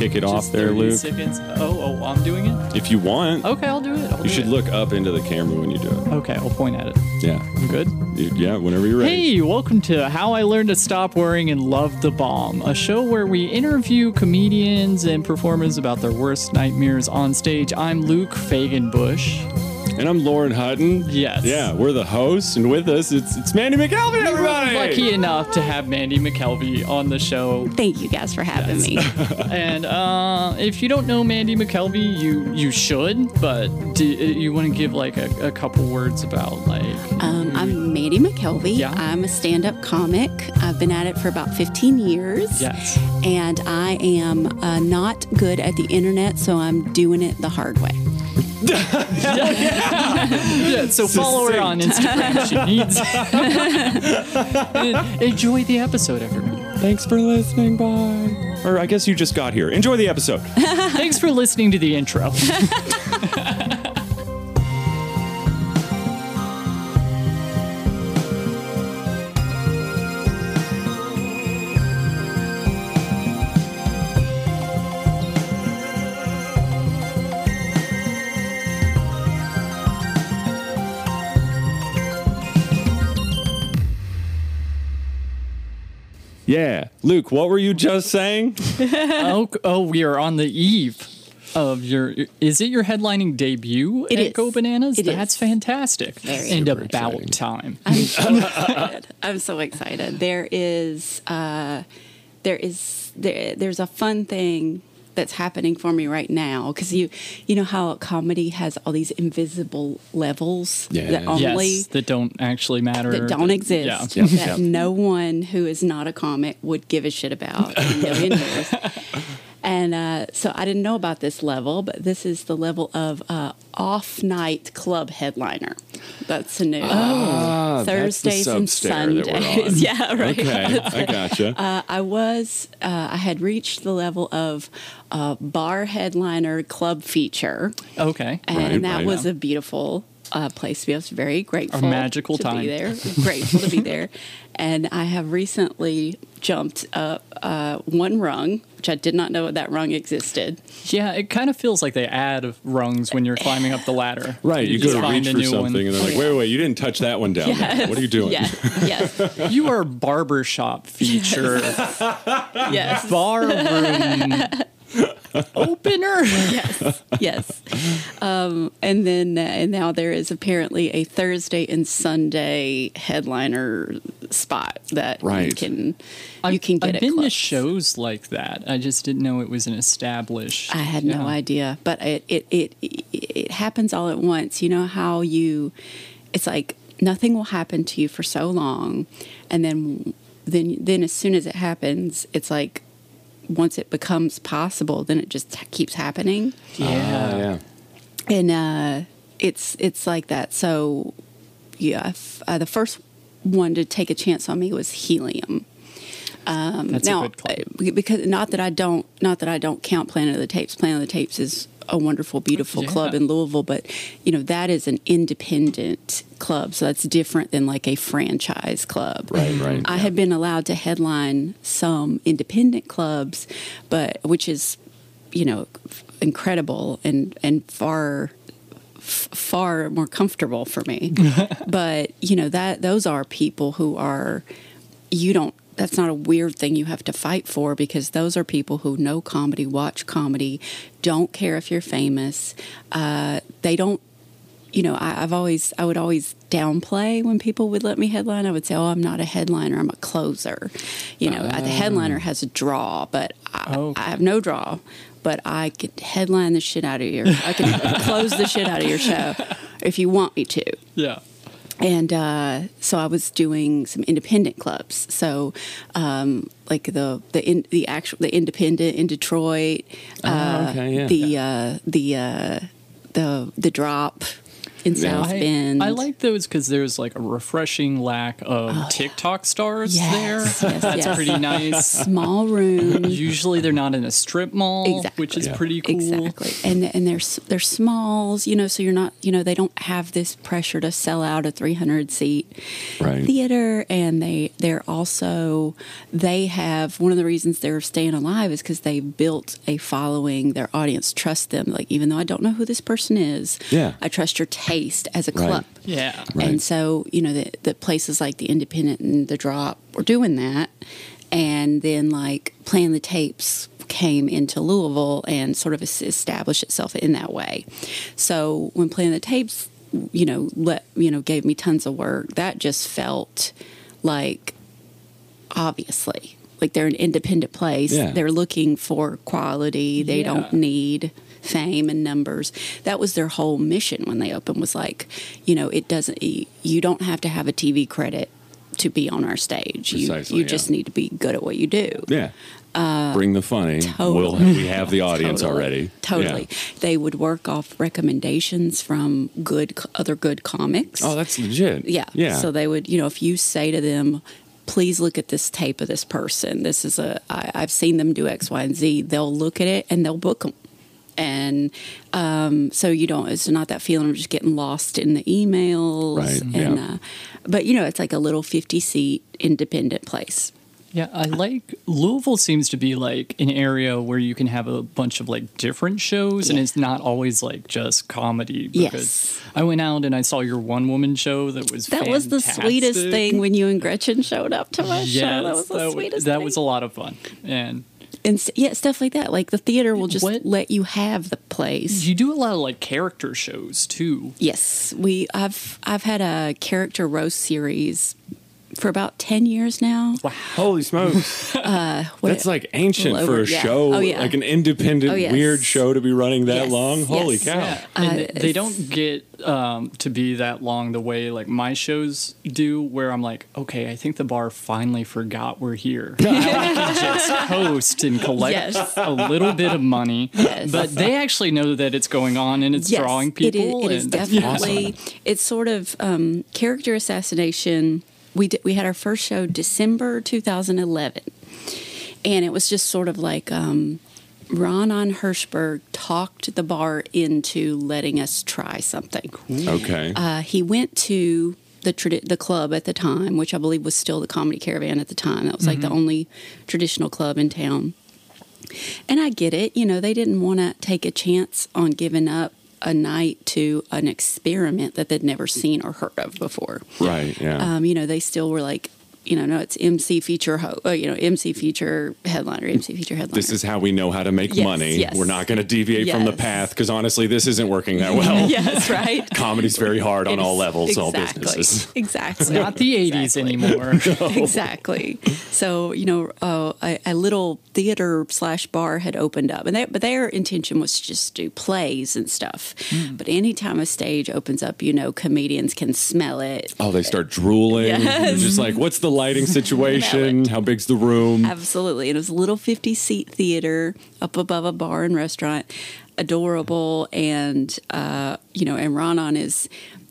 kick it off there, Luke? Seconds. Oh, oh, I'm doing it. If you want, Okay, I'll do it. I'll you do should it. look up into the camera when you do it. Okay, I'll point at it. Yeah. I'm good. Yeah, whenever you're ready. Hey, welcome to How I Learned to Stop Worrying and Love the Bomb, a show where we interview comedians and performers about their worst nightmares on stage. I'm Luke Fagenbush. And I'm Lauren Hutton. Yes. Yeah, we're the hosts, and with us, it's it's Mandy McKelvey, everybody. Lucky enough to have Mandy McKelvey on the show. Thank you guys for having me. And uh, if you don't know Mandy McKelvey, you you should, but do you want to give like a, a couple words about like Um, I'm Mandy McKelvey. Yeah. I'm a stand up comic. I've been at it for about 15 years. yes. And I am uh, not good at the internet, so I'm doing it the hard way. Yeah, yeah. so follow her on Instagram. She needs. And enjoy the episode, everyone. Thanks for listening. Bye. Or I guess you just got here. Enjoy the episode. Thanks for listening to the intro. Yeah, Luke, what were you just saying? oh, oh, we are on the eve of your. Is it your headlining debut It at is. Go Bananas? It That's is. fantastic. Very. and about exciting. time. I'm so excited. I'm so excited. There is, uh, there is, there, there's a fun thing that's happening for me right now because you, you know how comedy has all these invisible levels Yeah. that only yes, that don't actually matter. that don't but- exist Yeah. that no one who is not a comic would give a shit about in a million years. And uh, so I didn't know about this level, but this is the level of uh, off night club headliner. That's a new that's the Thursdays and sub-stair that we're on. Sundays. yeah, right. Okay, I gotcha. Uh, I was, uh, I had reached the level of uh, bar headliner club feature Okay. and Right, that right. was a beautiful uh, place to be. I was very grateful. magical to time. be there. grateful to be there, and I have recently jumped up uh, one rung, which I did not know that rung existed. Yeah, it kind of feels like they add rungs when you're climbing up the ladder. Right, you, go just to find reach a for new something, one. and they're like, "Wait, wait, wait! You didn't touch that one down there. What are you doing?" Yes, yes, You are barbershop feature yes, bar room opener. yes, yes. Um, and then, uh, and now there is apparently a Thursday and Sunday headliner spot that you Right. can I've- you can get I've at been to shows like that. I just didn't know it was an established. I had yeah. no idea, but it, it it it happens all at once. You know how you, it's like nothing will happen to you for so long, and then then then as soon as it happens, it's like once it becomes possible, then it just keeps happening, Yeah. Ah, yeah. and uh, it's it's like that. So yeah, f- uh, the first one to take a chance on me was Helium. That's now, a good club. uh, because not that I don't, not that I don't count Planet of the Tapes. Planet of the Tapes is a wonderful, beautiful club in Louisville, but you know that is an independent club, so that's different than like a franchise club. Right, right. I had been allowed to headline some independent clubs, but which is, you know, f- incredible and and far f- far more comfortable for me. but you know that those are people who are you don't that's not a weird thing you have to fight for because those are people who know comedy, watch comedy, don't care if you're famous. Uh, they don't you know, I, I've always, I would always downplay when people would let me headline. I would say, "Oh, I'm not a headliner; I'm a closer." You know, the headliner has a draw, but I, Okay. I have no draw. But I could headline the shit out of your, I can close the shit out of your show if you want me to Yeah. And uh, so I was doing some independent clubs. So, um, like the the in, the actual the independent in Detroit, uh, okay, yeah. the uh, the uh, the the drop. In Yeah. South I, Bend. I like those because there's like a refreshing lack of oh, TikTok stars Yes, there. yes, That's yes. pretty nice. small rooms. Usually they're not in a strip mall, Exactly. which is Yeah. pretty cool. Exactly, and and they're s- they're smalls, you know, so you're not, you know, they don't have this pressure to sell out a 300 seat Right. theater, and they they're also they have one of the reasons they're staying alive is because they built a following. Their audience trusts them. Like even though I don't know who this person is, Yeah. I trust your taste as a Right. club. Yeah. Right. And so, you know, the, the places like the Independent and the Drop were doing that. And then, like, playing the tapes came into Louisville and sort of es- established itself in that way. So, when playing the tapes, you know, let, you know, gave me tons of work, that just felt like obviously like they're an independent place Yeah. they're looking for quality they Yeah. don't need fame and numbers that was their whole mission when they opened was like you know it doesn't you you don't have to have a tv credit to be on our stage you, Precisely, you yeah. just need to be good at what you do Yeah. Uh, Bring the funny. totally. We'll, we have the audience Totally. already. Totally. Yeah. They would work off recommendations from good other good comics. Oh, that's legit. Yeah. Yeah. So they would, you know, if you say to them, please look at this tape of this person. This is a, I, I've seen them do X, Y, and Z. They'll look at it and they'll book them. And um, so you don't, it's not that feeling of just getting lost in the emails. Right, And, yeah. uh, but, you know, it's like a little 50 seat independent place. Yeah, I like Louisville seems to be like an area where you can have a bunch of like different shows and it's not always like just comedy. Because Yes. I went out and I saw your one woman show that was That was the sweetest thing when you and Gretchen showed up to my Yes, show. That was the that, sweetest that thing. was a lot of fun. And and yeah, stuff like that. Like the theater will just What- let you have the place. you do a lot of like character shows too. Yes, we. I've I've had a character roast series for about ten years now. Wow. Holy smokes. What- That's like ancient Well, for a yeah. show, Oh, yeah. like an independent, Oh, yes. weird show to be running that Yes, long. Holy yes. cow. Yeah, and Uh, they- they don't get um, to be that long the way like my shows do, where I'm like, okay, I think the bar finally forgot we're here. I like just host and collect Yes. a little bit of money, Yes. but they actually know that it's going on and it's Yes, drawing it is- people. It is, and definitely. It's sort of um, character assassination. We did, we had our first show December 2011, and it was just sort of like um, Ronan Hirschberg talked the bar into letting us try something. Okay. Uh, he went to the tradi- the club at the time, which I believe was still the Comedy Caravan at the time. That was like the only traditional club in town. And I get it. You know, they didn't want to take a chance on giving up a night to an experiment that they'd never seen or heard of before. right. Yeah. Um, you know, they still were like, you know, no, it's MC feature, ho- uh, you know, MC feature headliner, MC feature headliner. this is how we know how to make Yes, money. yes. We're not going to deviate from the path because honestly, this isn't working that well. yes, right. Comedy's very hard on It all is- levels, all exactly, businesses. Exactly. Not the 80s Exactly. anymore. exactly. So you know, uh, a, a little theater slash bar had opened up, and they, but their intention was to just do plays and stuff. Hmm. But anytime a stage opens up, you know, comedians can smell it. Oh, they start drooling. Yes. Just like, what's the lighting situation? How big's the room? Absolutely, it was a little fifty seat theater up above a bar and restaurant, adorable, and uh, you know, and Ronan is.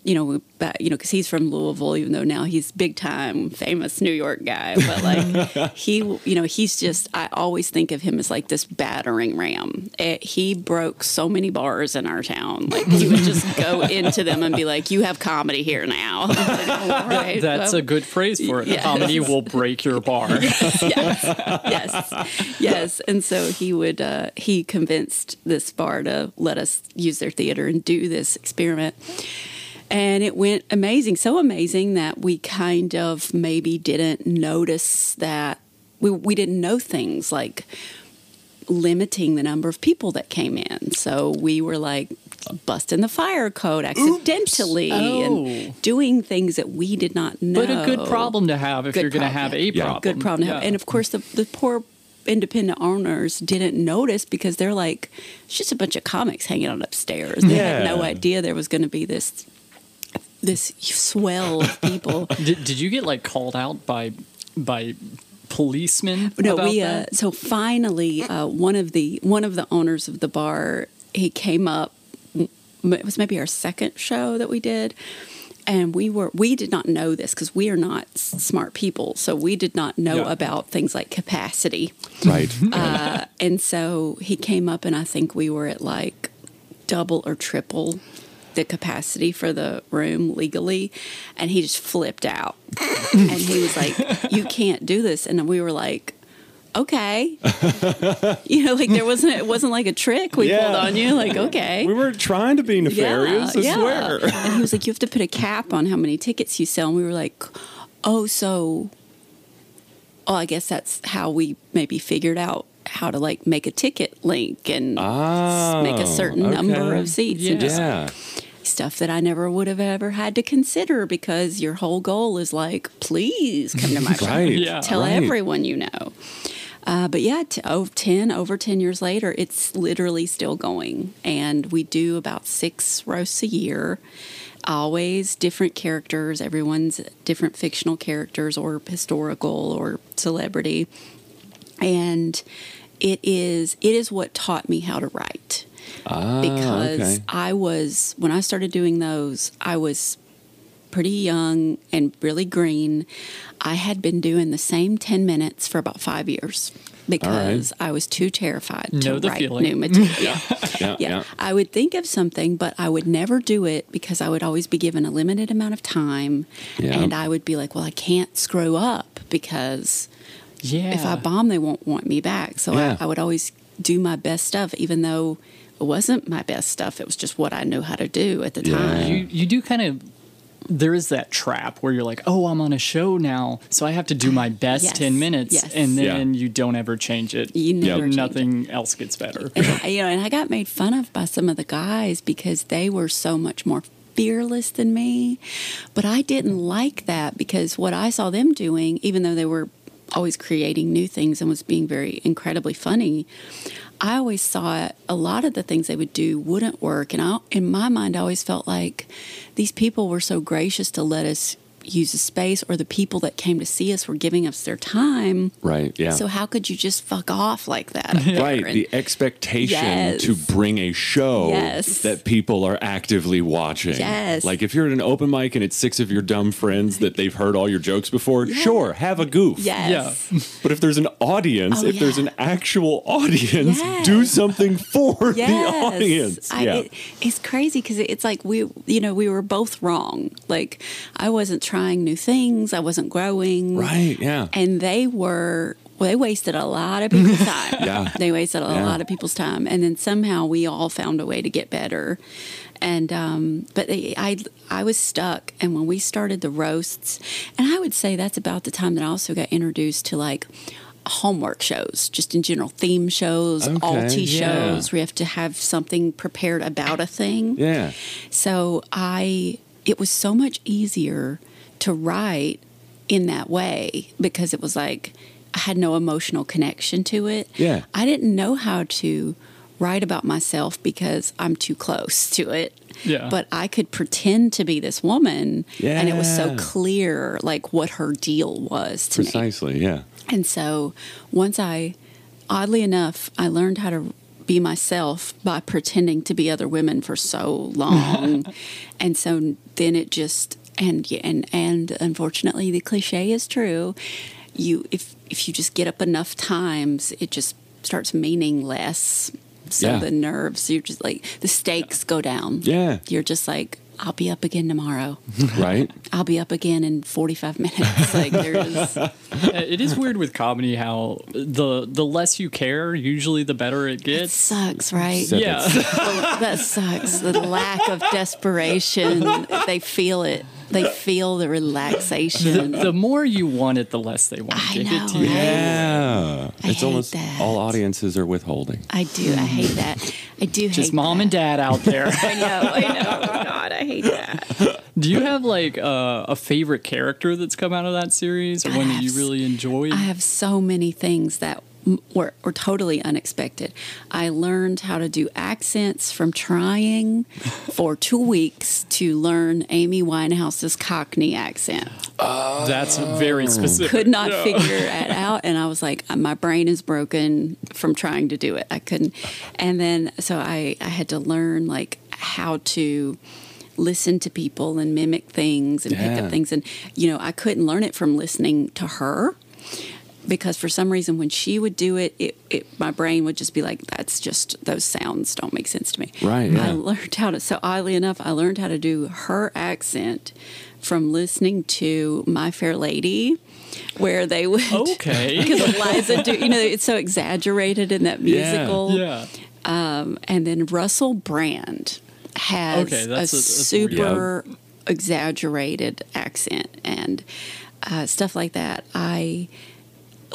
You know, but, you know, because he's from Louisville, even though now he's big time, famous New York guy. But like, he, you know, he's just. I always think of him as like this battering ram. Eh, he broke so many bars in our town. Like he would just go into them and be like, "You have comedy here now." Like, "All right, That's well." a good phrase for it. Yes. Comedy will break your bar. yes, yes, yes. And so he would, uh, he convinced this bar to let us use their theater and do this experiment. And it went amazing, so amazing that we kind of maybe didn't notice that we, we didn't know things like limiting the number of people that came in. So we were like busting the fire code accidentally Oh. and doing things that we did not know. But a good problem to have if Good you're going to have a yeah. problem. good problem to have. And of course, the, the poor independent owners didn't notice because they're like, it's just a bunch of comics hanging out upstairs. They had no idea there was going to be this this swell of people. Did, did you get like called out by by policemen? no, about we uh, so finally uh, one of the one of the owners of the bar he came up it was maybe our second show that we did. And we were we did not know this because we are not s- smart people, so we did not know Yeah. about things like capacity. Right. Uh, and so he came up, and I think we were at like double or triple the capacity for the room legally. And he just flipped out. and he was like, You can't do this. And we were like, Okay. you know, like there wasn't, it wasn't like a trick we Yeah. pulled on you. Like, okay. we weren't trying to be nefarious, I swear. And he was like, You have to put a cap on how many tickets you sell. And we were like, Oh, so, oh, I guess that's how we maybe figured out how to like make a ticket link and Ah, make a certain number of seats and just Yeah. Stuff that I never would have ever had to consider because your whole goal is like, please come to my show. Right. Yeah. Tell right. everyone you know. Uh, but yeah, t- oh, 10, over 10 years later, it's literally still going. And we do about six roasts a year. Always different characters. Everyone's different fictional characters or historical or celebrity. And it is it is what taught me how to write Ah, because okay. I was when I started doing those, I was pretty young and really green. I had been doing the same 10 minutes for about 5 years because I was too terrified Know to write feeling. new material. yeah, yeah. yeah. I would think of something, but I would never do it because I would always be given a limited amount of time Yeah. and I would be like, well, I can't screw up because Yeah. if I bomb, they won't want me back. So Yeah. I, I would always do my best stuff, even though it wasn't my best stuff. It was just what I knew how to do at the Yeah. time. you you do kind of there is that trap where you're like, oh, I'm on a show now, so I have to do my best Yes. 10 minutes, Yes. and Yeah. then you don't ever change it. You never change it. Nothing else gets better. And you know, and I got made fun of by some of the guys because they were so much more fearless than me. But I didn't like that because what I saw them doing, even though they were always creating new things and was being very incredibly funny, I always saw a lot of the things they would do wouldn't work. And I, in my mind, I always felt like these people were so gracious to let us use the space, or the people that came to see us were giving us their time. Right. Yeah. So how could you just fuck off like that? Right, And- the expectation Yes. to bring a show Yes. that people are actively watching. Yes. Like if you're at an open mic and it's six of your dumb friends that they've heard all your jokes before, sure, have a goof. Yes. Yeah. But if there's an audience, Oh, if there's an actual audience, Yes. do something for the audience. I, yeah. it, it's crazy because it's like we, you know, we were both wrong. Like I wasn't trying new things. I wasn't growing. right. Yeah. And they were. Well, they wasted a lot of people's time. Yeah. They wasted a Yeah. lot of people's time, and then somehow we all found a way to get better. And um, but they, I I was stuck, and when we started the roasts, and I would say that's about the time that I also got introduced to like homework shows, just in general theme shows, Okay, alti yeah. shows. where you have to have something prepared about a thing. yeah. So I, it was so much easier to write in that way because it was like I had no emotional connection to it. Yeah. I didn't know how to write about myself because I'm too close to it. Yeah. But I could pretend to be this woman and it was so clear like what her deal was to me. Precisely. Yeah. And so once I, oddly enough, I learned how to be myself by pretending to be other women for so long. and so then it just, and, and, and unfortunately the cliche is true. You, if, if you just get up enough times, it just starts meaning less. So Yeah. the nerves, you're just like, the stakes go down. Yeah. You're just like, I'll be up again tomorrow. Right. I'll be up again in 45 minutes. Like there's, it is weird with comedy how the the less you care, usually the better it gets. it gets. sucks, right? So Yeah. Well, that sucks. The lack of desperation. They feel it. They feel the the, relaxation. the more you want it, the less they want I to give know, it to you. right? Yeah. I it's hate almost that. all audiences are withholding. I do. I hate that. I do Just mom that. and dad out there. I know. I know. God, I hate that. Do you have like uh, a favorite character that's come out of that series, or one that you really enjoyed? I have so many things that m- were, were totally unexpected. I learned how to do accents from trying for two weeks to learn Amy Winehouse's Cockney accent. That's very oh. specific. Could not figure it out, and I was like, uh, my brain is broken from trying to do it. I couldn't, and then so I I had to learn like how to listen to people and mimic things and pick up things and you know I couldn't learn it from listening to her because for some reason when she would do it, it, it my brain would just be like that's just those sounds don't make sense to me Right, i learned how to so oddly enough i learned how to do her accent from listening to my fair lady where they would Okay. because eliza do you know it's so exaggerated in that Yeah. musical yeah. and then Russell Brand has Okay, a, that's a- that's weird. super exaggerated accent and uh, stuff like that. I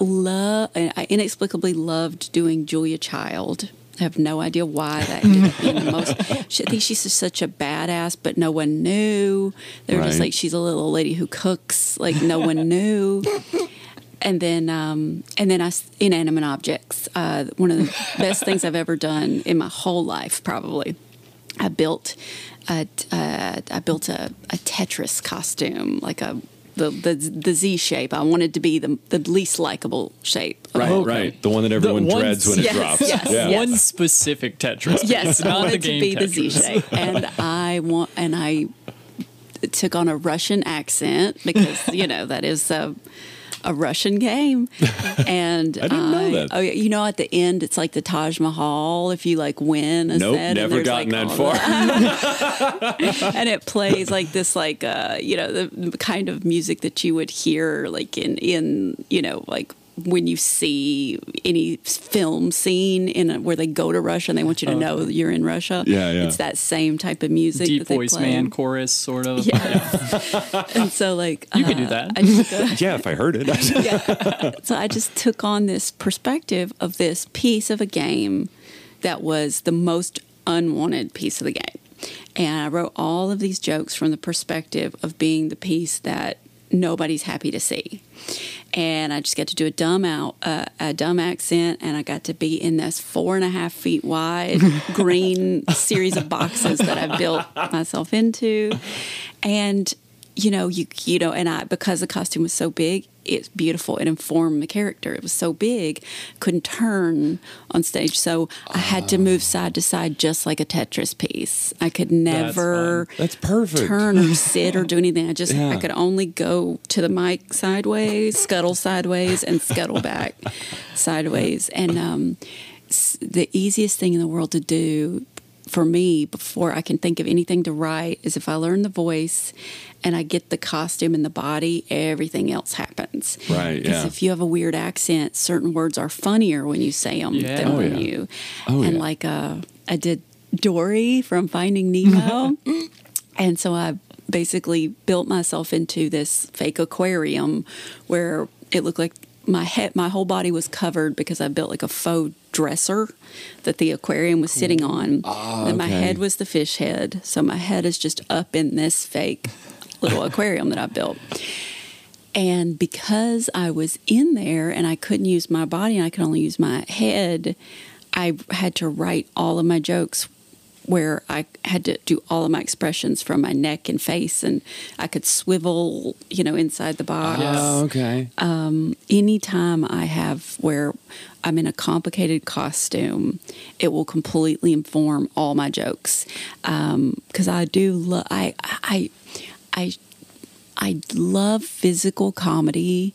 love, I inexplicably loved doing Julia Child. I have no idea why that ended up being the most. She, I think she's just such a badass, but no one knew. They were just like, she's a little lady who cooks. Like no one knew and then um, and then I inanimate objects. Uh, one of the best things I've ever done in my whole life, probably. I built a, uh, I built a, a Tetris costume, like a the, the the Z shape. I wanted to be the the least likable shape. Right, Okay. right. The one that everyone one- dreads when it drops. yes, yeah. yes. One specific Tetris. piece, Yes, I wanted the to game be the Z shape, and I want and I took on a Russian accent because you know that is a, a Russian game, and I didn't know that. Oh, you know, at the end, it's like the Taj Mahal. If you like win a Nope, set, never gotten like, that far. and it plays like this, like uh, you know, the, the kind of music that you would hear, like in in you know, like when you see any film scene in a, where they go to Russia and they want you to know you're in Russia. Yeah, yeah. It's that same type of music. Deep that they voice play. man chorus, sort of. Yeah. and so like You could do uh, that. I took a- yeah, if I heard it. yeah. so I just took on this perspective of this piece of a game that was the most unwanted piece of the game. And I wrote all of these jokes from the perspective of being the piece that nobody's happy to see. And I just got to do a dumb out, uh, a dumb accent, and I got to be in this four and a half feet wide green series of boxes that I built myself into. And you know, you you know, and I because the costume was so big, it's beautiful. It informed the character. It was so big, couldn't turn on stage, so I had to move side to side just like a Tetris piece. I could never That's perfect. turn or sit or do anything. I just I could only go to the mic sideways, scuttle sideways, and scuttle back sideways. And um, the easiest thing in the world to do for me before I can think of anything to write is if I learn the voice and I get the costume and the body, everything else happens. Right, Because yeah. if you have a weird accent, certain words are funnier when you say them Yeah. than Oh, when yeah. you. Oh, and yeah. like uh, I did Dory from Finding Nemo. And so I basically built myself into this fake aquarium where it looked like my head, my whole body was covered because I built like a faux dresser that the aquarium was sitting on. Ah, and my okay. head was the fish head. So my head is just up in this fake little aquarium that I built. And because I was in there and I couldn't use my body and I could only use my head, I had to write all of my jokes where I had to do all of my expressions from my neck and face and I could swivel, you know, inside the box. Oh, okay. Um, anytime I have where I'm in a complicated costume, it will completely inform all my jokes. Um, because I do love, I, I, I, I love physical comedy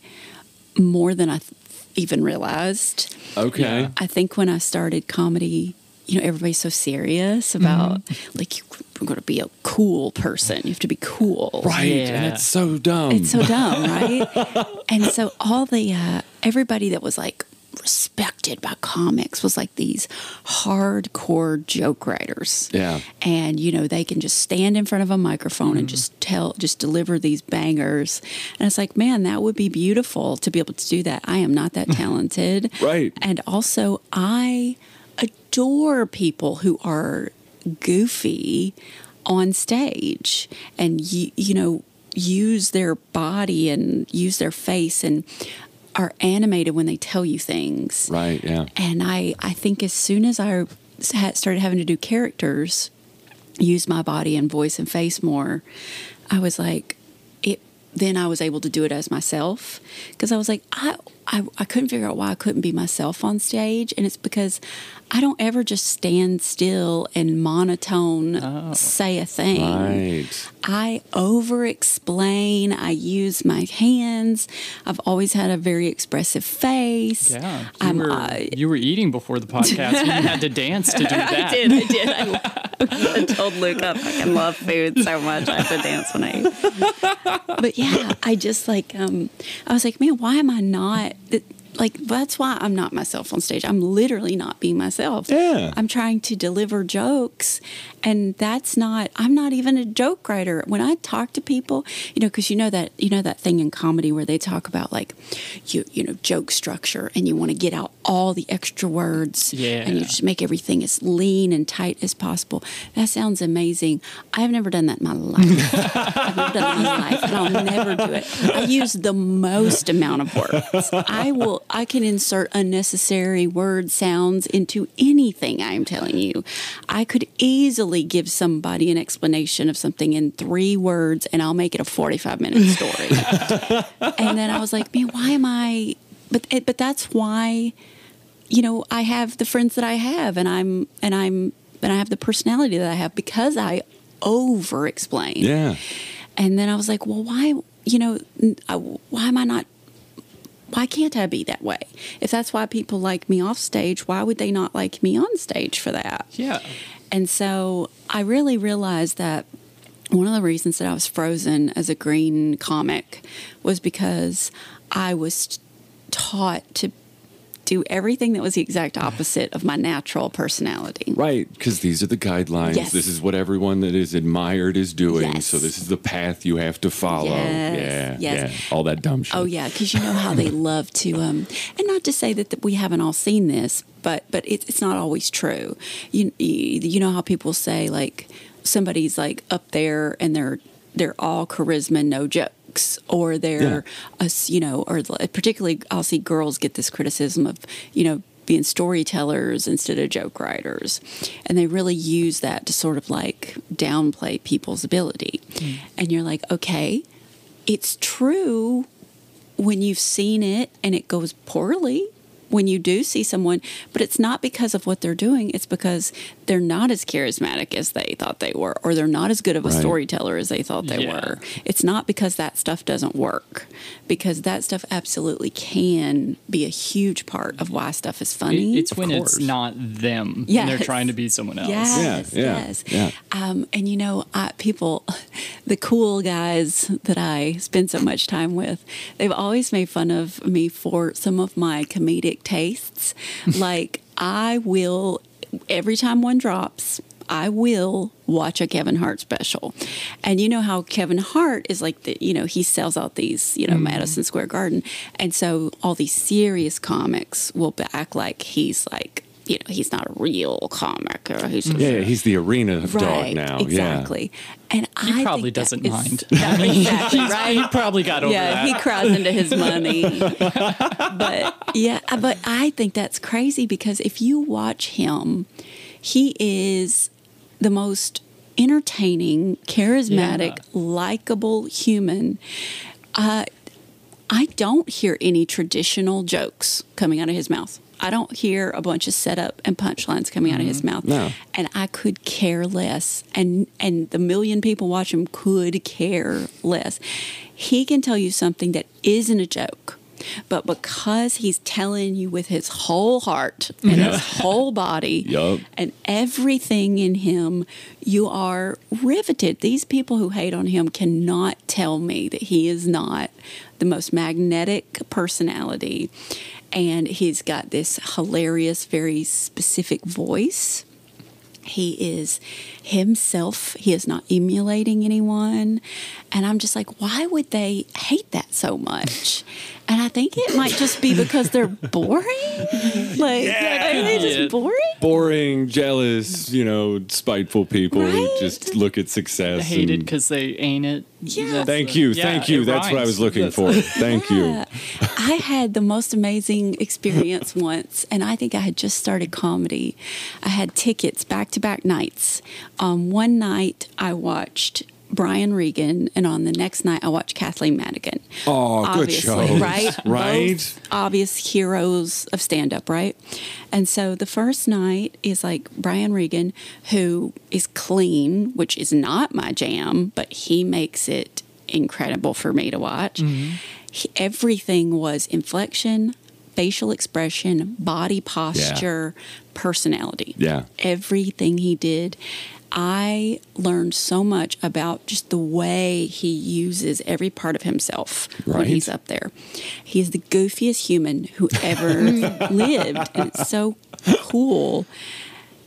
more than I th- even realized. okay. I think when I started comedy, you know, everybody's so serious about like you're going to be a cool person. You have to be cool. Right. Yeah. And it's so dumb. It's so dumb, right? and so all the uh, everybody that was like respected by comics was like these hardcore joke writers. Yeah. And you know, they can just stand in front of a microphone and just tell just deliver these bangers. And it's like, man, that would be beautiful to be able to do that. I am not that talented. Right. And also I adore people who are goofy on stage and you, you know use their body and use their face and are animated when they tell you things. Right. Yeah. And I, I think as soon as I started having to do characters, use my body and voice and face more, I was like, it. Then I was able to do it as myself because I was like, I, I, I couldn't figure out why I couldn't be myself on stage, and it's because I don't ever just stand still and monotone say a thing. Right. I over explain. I use my hands. I've always had a very expressive face. Yeah, you, I'm, were, uh, you were eating before the podcast. and you had to dance to do that. I did. I did. I, I told Luke I fucking love food so much. I have to dance when I eat. But yeah, I just like um, I was like, man, why am I not? it, like that's why I'm not myself on stage. I'm literally not being myself. Yeah. I'm trying to deliver jokes, and that's not. I'm not even a joke writer. When I talk to people, you know, because you know that you know that thing in comedy where they talk about like, you you know, joke structure, and you want to get out all the extra words, Yeah. and you just make everything as lean and tight as possible. That sounds amazing. I have never done that in my life. I've never done that in my life, and I'll never do it. I use the most amount of words. I will. I can insert unnecessary word sounds into anything. I am telling you, I could easily give somebody an explanation of something in three words, and I'll make it a forty-five minute story. and then I was like, man, why am I? But but that's why you know, I have the friends that I have, and I'm and I'm and I have the personality that I have because I over explain. Yeah. And then I was like, well, why? You know, I- why am I not? Why can't I be that way? If that's why people like me off stage, why would they not like me on stage for that? Yeah. And so I really realized that one of the reasons that I was frozen as a green comic was because I was taught to do everything that was the exact opposite of my natural personality. Right, because these are the guidelines. Yes. This is what everyone that is admired is doing. Yes. So this is the path you have to follow. Yes, Yeah, yeah. All that dumb shit. Oh yeah, because you know how they love to, um, and not to say that, that we haven't all seen this, but but it, it's not always true. You, you know how people say like somebody's like up there and they're they're all charisma, no jokes, or they're us, you know, or particularly I'll see girls get this criticism of you know being storytellers instead of joke writers. And they really use that to sort of like downplay people's ability. Mm. And you're like, okay, it's true when you've seen it and it goes poorly when you do see someone but it's not because of what they're doing it's because they're not as charismatic as they thought they were or they're not as good of a Right. storyteller as they thought they Yeah. were it's not because that stuff doesn't work because that stuff absolutely can be a huge part of why stuff is funny It- it's when course. it's not them and they're trying to be someone else. Yes, Yeah, yeah, yes. yeah. Um, and you know, I, people, the cool guys that I spend so much time with, they've always made fun of me for some of my comedic tastes. like, I will, every time one drops, I will watch a Kevin Hart special. And you know how Kevin Hart is like the, you know, he sells out these, you know, mm-hmm. Madison Square Garden. And so all these serious comics will act like he's like, you know, he's not a real comic or he's Yeah, he's the arena dog now. exactly. And He I probably think doesn't is- mind. that- exactly He probably got over that. Yeah, that. he cries into his money. but yeah, but I think that's crazy because if you watch him, he is the most entertaining, charismatic, Yeah. likable human. Uh, I don't hear any traditional jokes coming out of his mouth. I don't hear a bunch of setup and punchlines coming out of his mm-hmm. mouth. No. And I could care less. And and the million people watch him could care less. He can tell you something that isn't a joke. But because he's telling you with his whole heart and his whole body Yup. and everything in him, you are riveted. These people who hate on him cannot tell me that he is not the most magnetic personality. And he's got this hilarious, very specific voice. He is himself. He is not emulating anyone. And I'm just like, why would they hate that so much? And I think it might just be because they're boring. Like, like, are they just boring? boring, jealous, you know, spiteful people who just look at success. Hated and- because they ain't it. Yeah. That's Thank the- you, yeah, thank you. it That's what I was looking That's- for. Thank you. I had the most amazing experience once, and I think I had just started comedy. I had tickets back to back nights. Um, one night I watched Brian Regan, and on the next night I watched Kathleen Madigan. Oh, good Obviously, shows. right? Right? Both obvious heroes of stand up, right? And so the first night is like Brian Regan, who is clean, which is not my jam, but he makes it incredible for me to watch. He, everything was inflection, facial expression, body posture, personality. Yeah. Everything he did. I learned so much about just the way he uses every part of himself when he's up there. He's the goofiest human who ever lived. And it's so cool.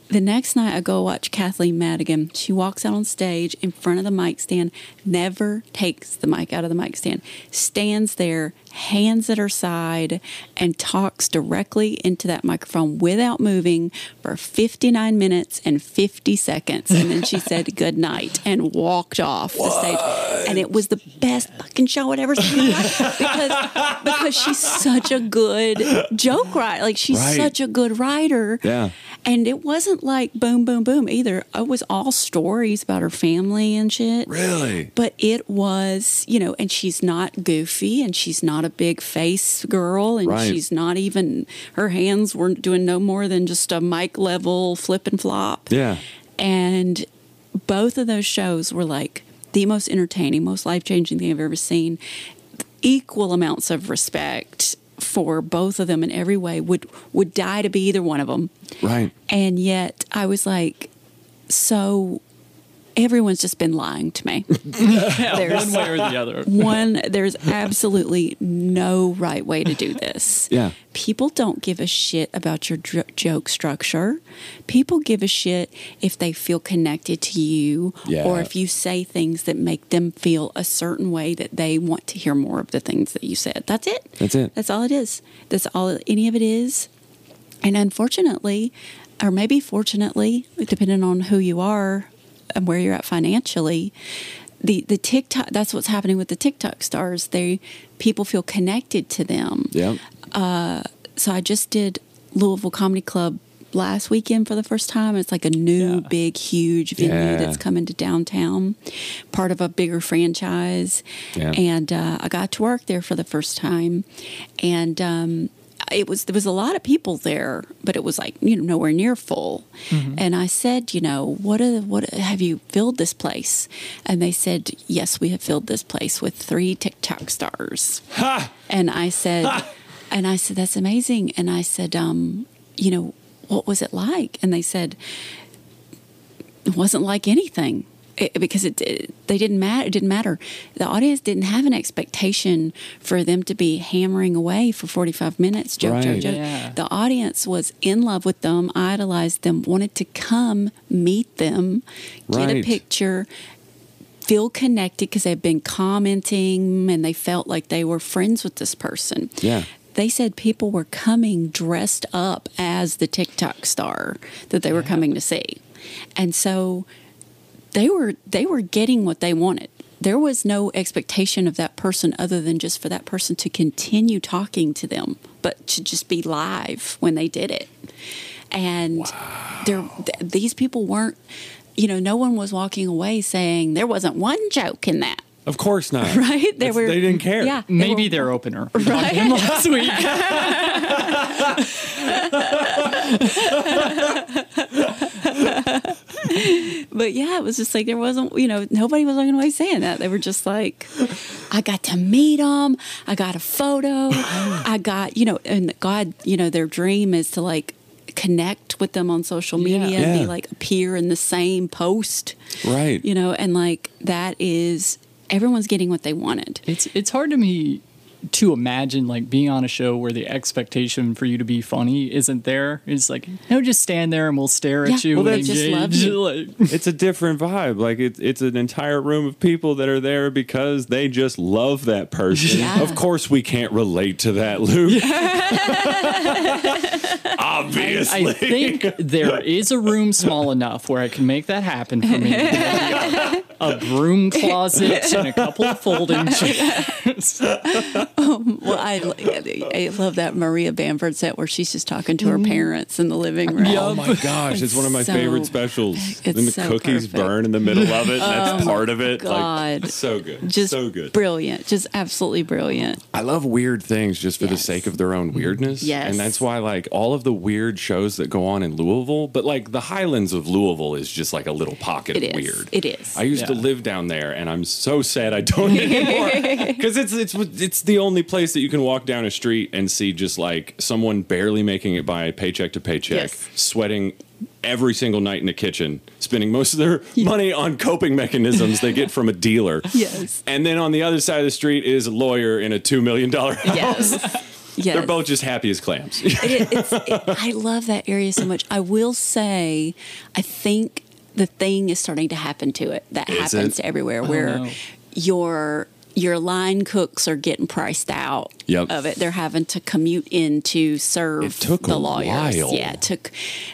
The next night, I go watch Kathleen Madigan. She walks out on stage in front of the mic stand, never takes the mic out of the mic stand, stands there, hands at her side, and talks directly into that microphone without moving for 59 minutes and 50 seconds. And then she said good night and walked off the stage. And it was the best fucking show I'd ever seen in my life because, because she's such a good joke writer. Like, she's Right. such a good writer. Yeah. And it wasn't like boom, boom, boom either. It was all stories about her family and shit. Really? But it was, you know, and she's not goofy and she's not a big face girl and Right. she's not even, her hands weren't doing no more than just a mic level flip and flop. Yeah. And both of those shows were like the most entertaining, most life changing thing I've ever seen. Equal amounts of respect for both of them in every way. Would would die to be either one of them. Right. And yet I was like, so everyone's just been lying to me. Yeah, There's- one way or the other. One, there's absolutely no right way to do this. Yeah. People don't give a shit about your dr- joke structure. People give a shit if they feel connected to you Yeah. or if you say things that make them feel a certain way that they want to hear more of the things that you said. That's it. That's it. That's all it is. That's all any of it is. And unfortunately, or maybe fortunately, depending on who you are and where you're at financially, the the TikTok that's what's happening with the TikTok stars. They people feel connected to them. Yeah. So I just did Louisville Comedy Club last weekend for the first time. It's like a new Yeah. big huge venue Yeah. that's coming to downtown, part of a bigger franchise. Yeah. And uh, I got to work there for the first time, and um, it was there was a lot of people there, but it was like you know nowhere near full. And I said, you know, what are, what have you filled this place? And they said, yes, we have filled this place with three TikTok stars. And I said, and I said, that's amazing. And I said, um, you know, what was it like? And they said, it wasn't like anything. It, because it, it they didn't matter. It didn't matter. The audience didn't have an expectation for them to be hammering away for forty five minutes. Joke, joke, Right. joke. Yeah. The audience was in love with them, idolized them, wanted to come meet them, get a picture, feel connected because they've been commenting and they felt like they were friends with this person. Yeah. They said people were coming dressed up as the TikTok star that they were coming to see. And so they were they were getting what they wanted. There was no expectation of that person other than just for that person to continue talking to them, but to just be live when they did it. And there th- these people weren't you know, no one was walking away saying there wasn't one joke in that. Of course not. Right? They That's- were They didn't care. Yeah. they Maybe were- their opener. We talked to him last week. But yeah, it was just like there wasn't, you know, nobody was walking away saying that. They were just like, I got to meet them. I got a photo. Oh. I got, you know, and God, you know, their dream is to like connect with them on social Yeah. media and Yeah. be like appear in the same post, Right. you know, and like that is everyone's getting what they wanted. It's it's hard to me to imagine like being on a show where the expectation for you to be funny isn't there. It's like no, just stand there and we'll stare at Yeah, you. well, and they just love you. Like, it's a different vibe. Like it's it's an entire room of people that are there because they just love that person. Yeah. Of course, we can't relate to that, Luke. Yeah. Obviously, I think there is a room small enough where I can make that happen for me. a, a broom closet and a couple of folding chairs. Um, well, I, I love that Maria Bamford set where she's just talking to her mm-hmm. parents in the living room. Oh my gosh, it's, one of my so- favorite specials. it's and the so cookies perfect. Oh burn in the middle of it. That's oh part of it. God. Like, so good. Just so good. brilliant, just absolutely brilliant. I love weird things just for the sake of their own weirdness. Yes. And that's why, like, all of the weird shows that go on in Louisville, but like the Highlands of Louisville is just like a little pocket It of is. weird. It is. I used to Yeah. live down there, and I'm so sad I don't anymore. Because it's it's it's the only place that you can walk down a street and see just like someone barely making it by paycheck to paycheck, Yes. sweating every single night in the kitchen, spending most of their money on coping mechanisms they get from a dealer. Yes. And then on the other side of the street is a lawyer in a two million dollar house. Yes. Yes. They're both just happy as clams. It, it's, it, I love that area so much. I will say, I think the thing is starting to happen to it that Is happens it? everywhere, oh, where no. your your line cooks are getting priced out Yep. of it. They're having to commute in to serve It took the a lawyers. while. Yeah, it took.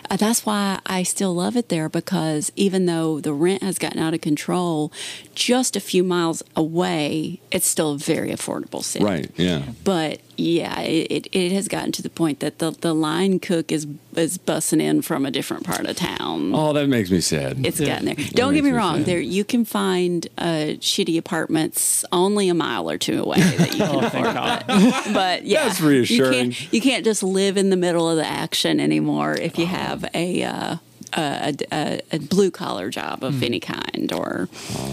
Uh, that's why I still love it there because even though the rent has gotten out of control, just a few miles away, it's still a very affordable city right. Yeah. but yeah, it, it, it has gotten to the point that the, the line cook is is bussing in from a different part of town. Oh, that makes me sad. It's Yeah. gotten there. Don't get me me wrong. sad. There you can find uh, shitty apartments only a mile or two away that you can Oh, thank God. but yeah, That's reassuring. You can't, you can't just live in the middle of the action anymore if you have a uh, a, a, a blue collar job Hmm. of any kind or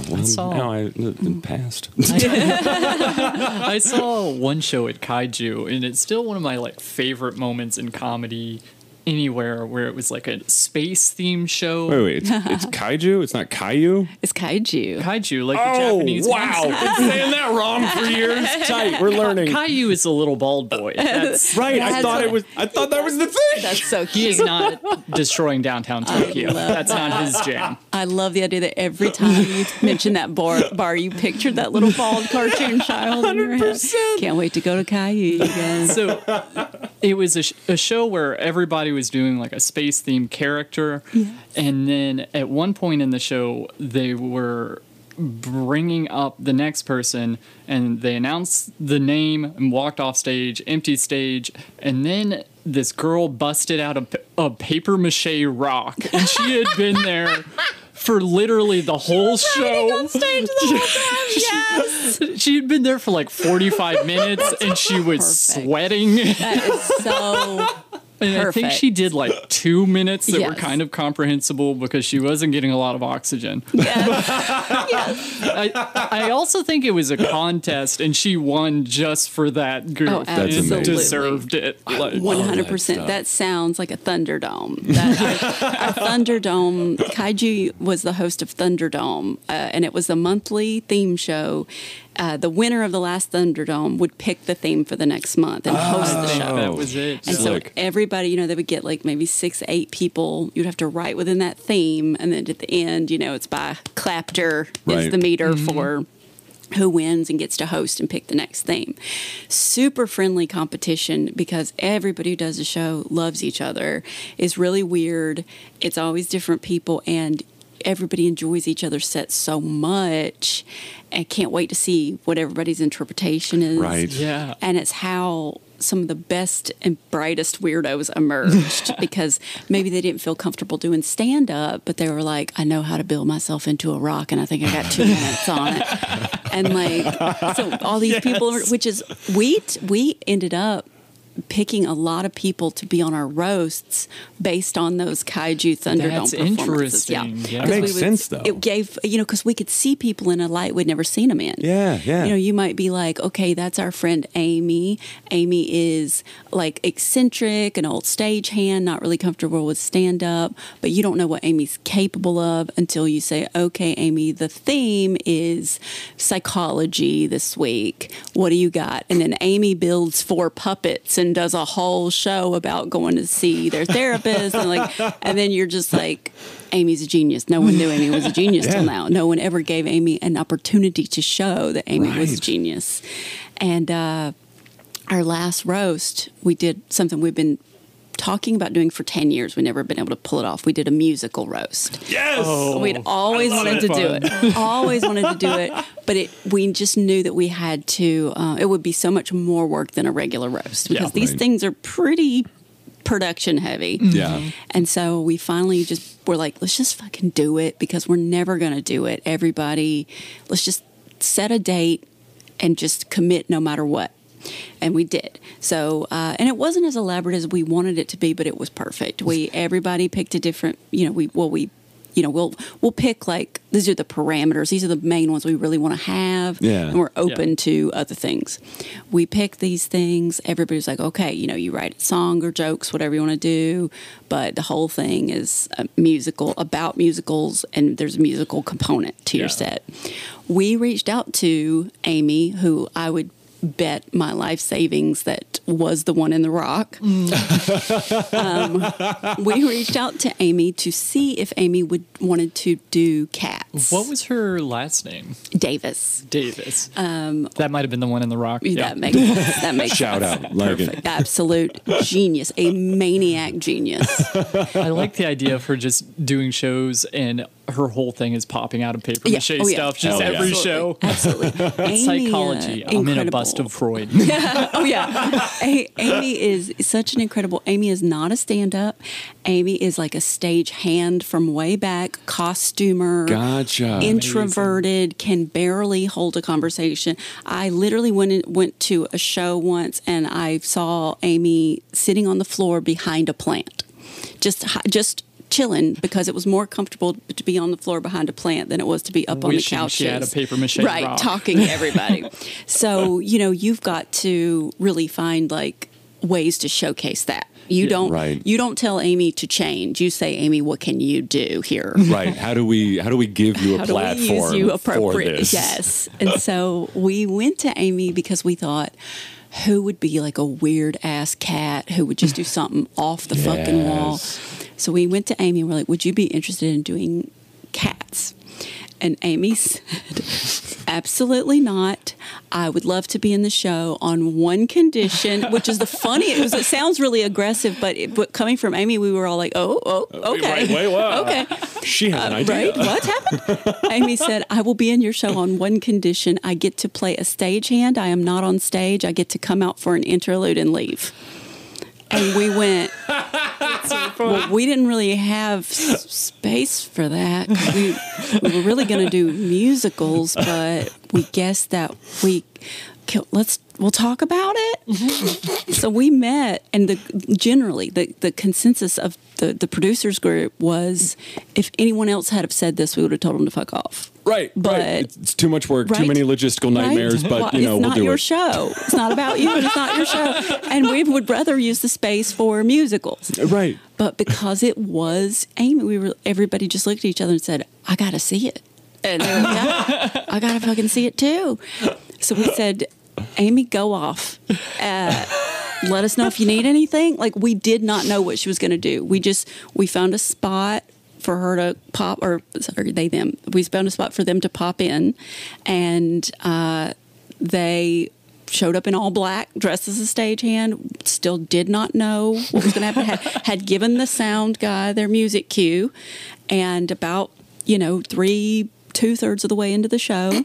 well, saw- now I it passed. I saw one show at Kaiju, and it's still one of my like favorite moments in comedy anywhere, where it was like a space themed show. wait, wait. It's, it's kaiju. It's not Caillou. it's kaiju. Kaiju, like the oh, Japanese. Oh, wow! Been saying that wrong for years. Tight. We're learning. Caillou is a little bald boy. That's Right. I That's thought it was. I thought that was the thing. That's so he cute. is not destroying downtown Tokyo. love That's not his jam. I love the idea that every time you mention that bar, bar you pictured that little bald cartoon child in your head. Can't wait to go to Caillou, you guys. So it was a, sh- a show where everybody was doing like a space themed character. And then at one point in the show, they were bringing up the next person and they announced the name and walked off stage, empty stage. And then this girl busted out a, a paper mache rock and she had been there. For literally the whole show. the. Yes. She had been there for like 45 minutes and she was Perfect. sweating. That is so I think she did like two minutes that were kind of comprehensible because she wasn't getting a lot of oxygen. I, I also think it was a contest and she won just for that goof Oh, and amazing. deserved it. Like, One hundred that percent. stuff. That sounds like a Thunderdome. That, a Thunderdome. Kaiju was the host of Thunderdome, uh, and it was a monthly theme show. Uh, the winner of the last Thunderdome would pick the theme for the next month and host the show. that was it. And so everybody, you know, they would get like maybe six, eight people. You'd have to write within that theme, and then at the end, you know, it's by clapter is the meter for who wins and gets to host and pick the next theme. Super friendly competition because everybody who does the show loves each other. It's really weird. It's always different people and everybody enjoys each other's sets so much and can't wait to see what everybody's interpretation is. Right. Yeah. And it's how some of the best and brightest weirdos emerged because maybe they didn't feel comfortable doing stand up, but they were like, I know how to build myself into a rock and I think I got two minutes on it. And like, so all these people, which is, we, we ended up picking a lot of people to be on our roasts based on those kaiju Thunderdome That's performances. interesting. Yeah. Because That we makes would- sense, though. It gave you know because we could see people in a light we'd never seen them in. Yeah, yeah. You know, you might be like, okay, that's our friend Amy. Amy is like eccentric, an old stagehand, not really comfortable with stand up, but you don't know what Amy's capable of until you say, okay, Amy, the theme is psychology this week. What do you got? And then Amy builds four puppets and does a whole show about going to see their therapist and like and then you're just like Amy's a genius. No one knew Amy was a genius till now. No one ever gave Amy an opportunity to show that Amy was a genius. And uh, our last roast, we did something we've been talking about doing for 10 years. We've never been able to pull it off. We did a musical roast. Yes. Oh, We'd always wanted to it. do it. always wanted to do it, but it we just knew that we had to. Uh, it would be so much more work than a regular roast because Yeah. these Right. things are pretty production heavy. Yeah. And so we finally just were like, let's just fucking do it because we're never going to do it. Everybody, let's just set a date and just commit no matter what. And we did. So, uh, and it wasn't as elaborate as we wanted it to be, but it was perfect. We everybody picked a different, you know, we well we, you know, we'll we'll pick like these are the parameters. These are the main ones we really want to have. Yeah. And we're open Yeah. to other things. We pick these things. Everybody's like, okay, you know, you write a song or jokes, whatever you want to do, but the whole thing is a musical about musicals, and there's a musical component to your set. We reached out to Amy, who I would bet my life savings that was the one in the rock. um, we reached out to Amy to see if Amy would wanted to do cats. What was her last name? Davis? Davis. Um, that might have been the one in the rock. Yeah. That makes. That makes Shout sense. out. Like it. Perfect. Absolute genius. A maniac genius. I like the idea of her just doing shows and her whole thing is popping out of paper Yeah. mache Oh, yeah. stuff, just Hell every Absolutely. show. Absolutely. Amy, uh, Psychology. I'm in a bust of Freud. oh yeah, A- Amy is such an incredible. Amy is not a stand-up. Amy is like a stage hand from way back, costumer, Gotcha. introverted, can barely hold a conversation. I literally went in, went to a show once and I saw Amy sitting on the floor behind a plant, just just chilling because it was more comfortable to be on the floor behind a plant than it was to be up on the Wishing couch. she had a paper mache right, rock. talking to everybody. so you know you've got to really find like ways to showcase that. You Yeah. don't Right. you don't tell Amy to change. You say, Amy, what can you do here? Right. How do we how do we give you a How do we platform use you for appropriate? this? Yes. And so we went to Amy because we thought, who would be like a weird ass cat who would just do something off the fucking wall? So we went to Amy and we're like, would you be interested in doing cats? And Amy said, absolutely not. I would love to be in the show on one condition, which is the funny. It was. It sounds really aggressive, but, it, but coming from Amy, we were all like, oh, oh, okay, Wait, wait, what? okay. She an Uh, idea. Right? What happened? Amy said, I will be in your show on one condition. I get to play a stagehand. I am not on stage. I get to come out for an interlude and leave. And we went, well, we didn't really have s- space for that. We, we were really going to do musicals, but we guessed that we, let's, we'll talk about it. so we met, and the generally the, the consensus of the, the producers group was if anyone else had have said this, we would have told them to fuck off. Right, But- right. It's, too much work, too many logistical nightmares, Right? but you know it's we'll not do your it. show. It's not about you. It's not your show. And we would rather use the space for musicals. Right. But because it was Amy, we were everybody just looked at each other and said, "I got to see it," and like, yeah, I got to fucking see it too. So we said, "Amy, go off." Uh, let us know if you need anything. Like we did not know what she was going to do. We just we found a spot for her to pop, or sorry, they them. We found a spot for them to pop in, and uh, they showed up in all black, dressed as a stagehand. Still did not know what was going to happen. Had, had given the sound guy their music cue, and about you know three two thirds of the way into the show.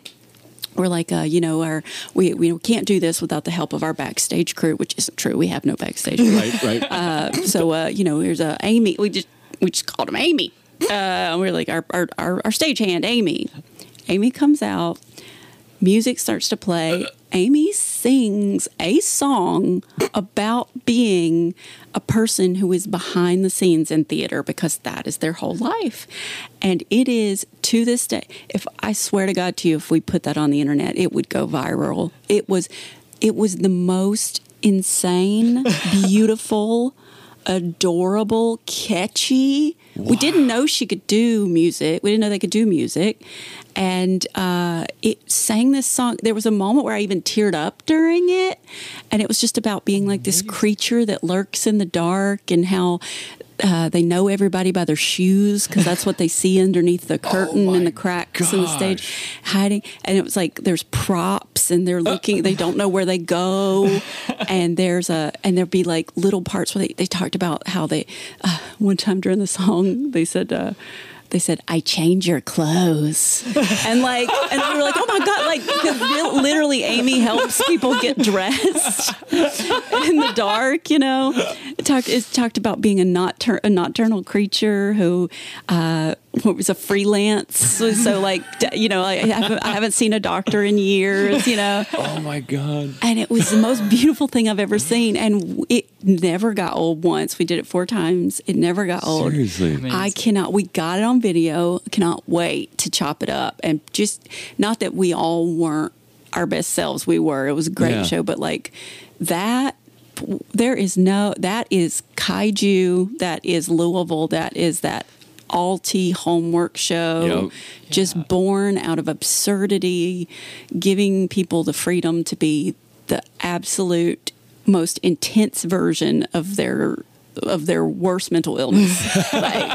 We're like, uh, you know, our we we can't do this without the help of our backstage crew, which isn't true. We have no backstage crew. Right, right. Uh, so uh, you know, here's a Amy. We just we just called him Amy. Uh, and we're like our our our, our stagehand Amy. Amy comes out. Music starts to play. Amy sings a song about being a person who is behind the scenes in theater because that is their whole life. And it is to this day, if I swear to God to you, if we put that on the internet, it would go viral. It was it was the most insane, beautiful, adorable, catchy. We didn't know she could do music. We didn't know they could do music. And uh, it sang this song. There was a moment where I even teared up during it. And it was just about being like this creature that lurks in the dark and how uh, they know everybody by their shoes because that's what they see underneath the curtain my and the cracks in the stage. hiding and it was like there's props and they're looking they don't know where they go. And there's a and there'd be like little parts where they, they talked about how they uh, one time during the song they said uh, they said, "I change your clothes," and like, and we were like, "Oh my god!" Like, literally, Amy helps people get dressed in the dark. You know, it talked it talked about being a noctur- a nocturnal creature who uh, was a freelance. So, so like, you know, I haven't, I haven't seen a doctor in years. You know, Oh my god. and it was the most beautiful thing I've ever seen, and it never got old. Once we did it four times, it never got old. Seriously. mean- I cannot. We got it on video. Cannot wait to chop it up and just not that we all weren't our best selves. We were. It was a great Yeah. show, but like that. There is no. That is kaiju. That is Louisville. That is that alti homework show. Yep. Just born out of absurdity, giving people the freedom to be the absolute most intense version of their of their worst mental illness. like,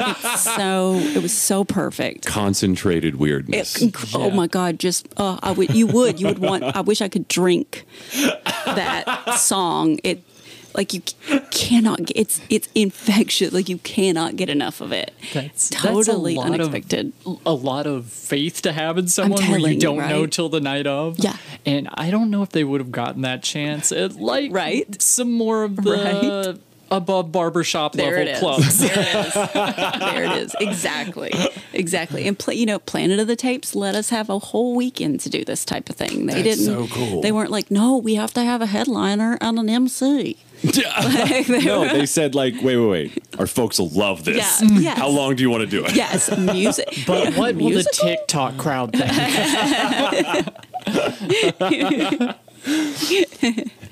it's so it was so perfect. Concentrated It, weirdness. Oh my God! Just oh, I would you would you would want. I wish I could drink that song. It like you c- cannot. get It's it's infectious. Like you cannot get enough of it. That's totally that's a unexpected. Of, a lot of faith to have in someone where you you, don't know right? till the night of. Yeah. And I don't know if they would have gotten that chance at like Right. some more of the Right. above barbershop There level is. clubs. There it is. there it is. Exactly. Exactly. And pla you know, Planet of the Tapes let us have a whole weekend to do this type of thing. They That's didn't. so cool. They weren't like, no, we have to have a headliner and an MC. Like, they no, were- they said like, wait, wait, wait. Our folks will love this. Yeah, mm. yes. How long do you want to do it? Yes, music. But what will the Musical? TikTok crowd think?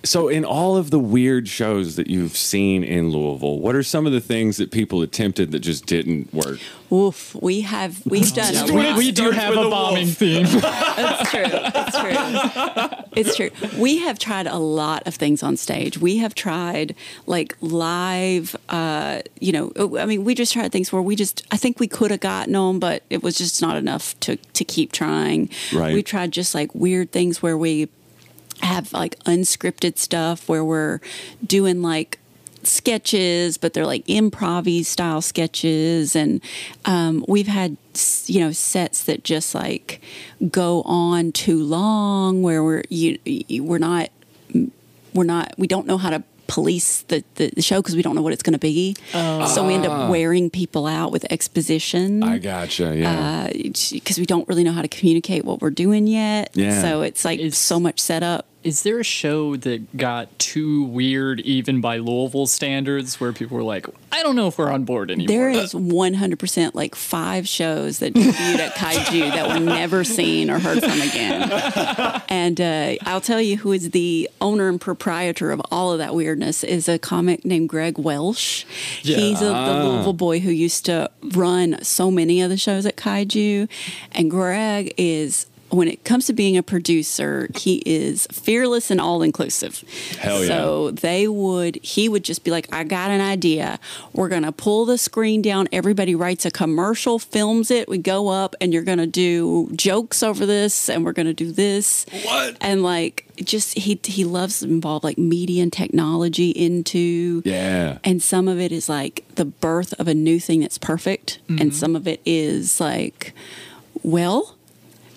So, in all of the weird shows that you've seen in Louisville, what are some of the things that people attempted that just didn't work? Oof, we have we've done a we, lot. we do have a a bombing wolf. theme. That's true. It's true. It's true. We have tried a lot of things on stage. We have tried like live. Uh, you know, I mean, we just tried things where we just. I think we could have gotten them, but it was just not enough to to keep trying. Right. We tried just like weird things where we have like unscripted stuff where we're doing like sketches but they're like improv style sketches and um, we've had you know sets that just like go on too long where we're you, you we're not we're not we don't know how to police the, the, the show because we don't know what it's going to be so we end up wearing people out with exposition I gotcha. Yeah. because we don't really know how to communicate what we're doing yet. Yeah. So it's like It's- so much setup. Is there a show that got too weird, even by Louisville standards, where people were like, "I don't know if we're on board anymore"? There is 100% like five shows that debuted at Kaiju that were never seen or heard from again. And uh, I'll tell you who is the owner and proprietor of all of that weirdness is a comic named Greg Welsh. Yeah. He's a, the Louisville boy who used to run so many of the shows at Kaiju. And Greg is. When it comes to being a producer, he is fearless and all inclusive. Hell yeah. So they would he would just be like i got an idea we're going to pull the screen down everybody writes a commercial films it we go up and you're going to do jokes over this and we're going to do this What? and like just he he loves to involve like media and technology into yeah. and some of it is like the birth of a new thing that's perfect Mm-hmm. and some of it is like well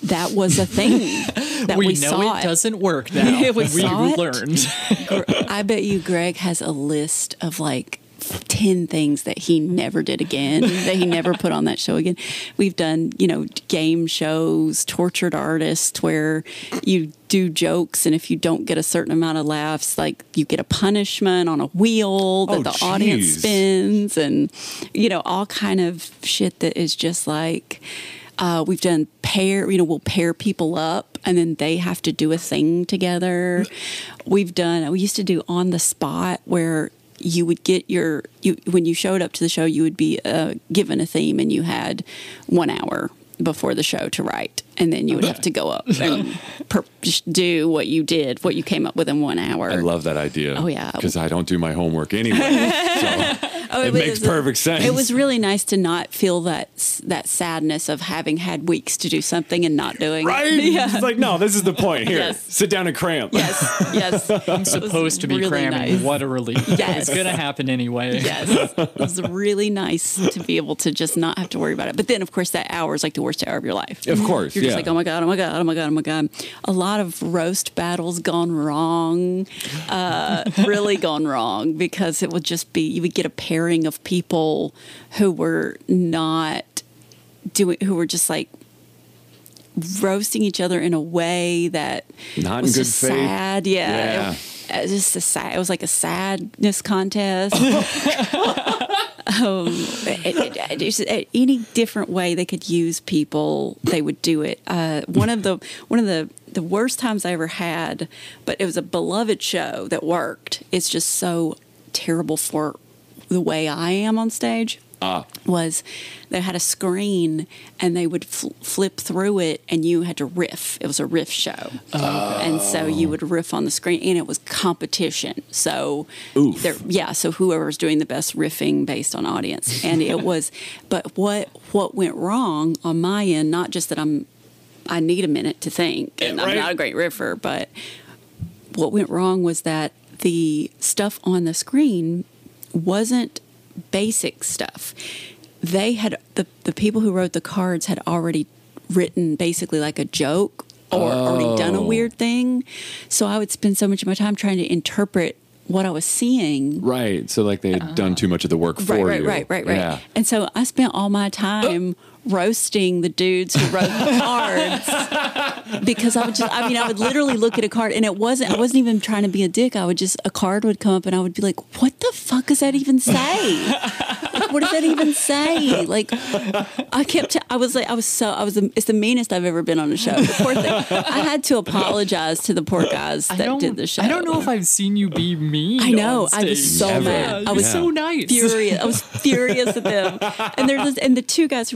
that was a thing that we, we, know saw it doesn't work now. We we saw it. learned. I bet you Greg has a list of like 10 things that he never did again, that he never put on that show again. We've done, you know, game shows, tortured artists, where you do jokes, and if you don't get a certain amount of laughs, like you get a punishment on a wheel that Oh, the audience spins, and, you know, all kind of shit that is just like, uh, we've done pair, you know, we'll pair people up and then they have to do a thing together. We've done, we used to do on the spot where you would get your, you when you showed up to the show, you would be uh, given a theme and you had one hour before the show to write. And then you would have to go up and per- do what you did, what you came up with in one hour. I love that idea. Oh, yeah. because I don't do my homework anyway. so Oh, it makes uh, perfect sense. It was really nice to not feel that that sadness of having had weeks to do something and not doing right. it. Yeah. It's like no, this is the point. Here, Yes. sit down and cramp. Yes, yes. I'm supposed to be really cramming. nice. What a relief. Yes. It's going to happen anyway. Yes, it was really nice to be able to just not have to worry about it. But then, of course, that hour is like the worst hour of your life. Of course, you're just yeah. like, oh my god, oh my god, oh my god, oh my god. A lot of roast battles gone wrong, uh, really gone wrong because it would just be you would get a pairing of people who were not doing, who were just like roasting each other in a way that Not was good just faith. sad. Yeah. Yeah. It- it was just a sad. It was like a sadness contest. um, any different way they could use people, they would do it. Uh, one of the one of the the worst times I ever had, but it was a beloved show that worked. It's just so terrible for the way I am on stage Ah, was they had a screen and they would fl- flip through it and you had to riff. It was a riff show. And so you would riff on the screen and it was competition. So there yeah, so whoever's doing the best riffing based on audience. And it was but what what went wrong on my end, not just that I'm I need a minute to think and Right. I'm not a great riffer, but what went wrong was that the stuff on the screen wasn't basic stuff. They had the the people who wrote the cards had already written basically like a joke or already done a Oh. weird thing. So I would spend so much of my time trying to interpret what I was seeing. right. So like they had done uh-huh. too much of the work for Right, right, you. right, right, right. Yeah. And so I spent all my time roasting the dudes who wrote the cards because I would just, I mean, I would literally look at a card and it wasn't, I wasn't even trying to be a dick. I would just, a card would come up and I would be like, what the fuck does that even say? Like, what does that even say? Like, I kept I was like, I was so, I was, the, it's the meanest I've ever been on a show. The poor thing. I had to apologize to the poor guys that did the show. I don't know if I've seen you be mean. I know. on I was so Never. mad. I You're was Yeah. so nice. furious. I was furious at them. And they're just, and the two guys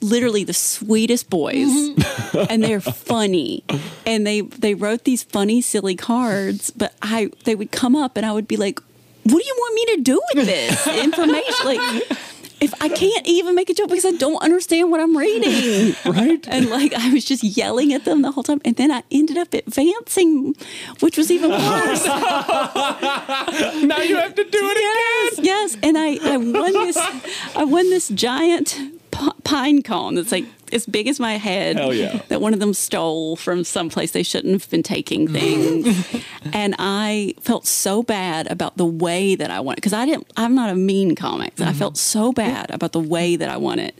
literally the sweetest boys, mm-hmm. and they're funny. And they they wrote these funny, silly cards. But I they would come up, and I would be like, "What do you want me to do with this information?" Like. If I can't even make a joke because I don't understand what I'm reading, Right. And like I was just yelling at them the whole time, and then I ended up advancing, which was even worse. now you have to do it yes, yes. And I, I won this, I won this giant pine cone that's like as big as my head. Hell yeah. That one of them stole from someplace they shouldn't have been taking things. and I felt so bad about the way that I won it because I didn't. I'm not a mean comic. I felt so bad about the way that I won it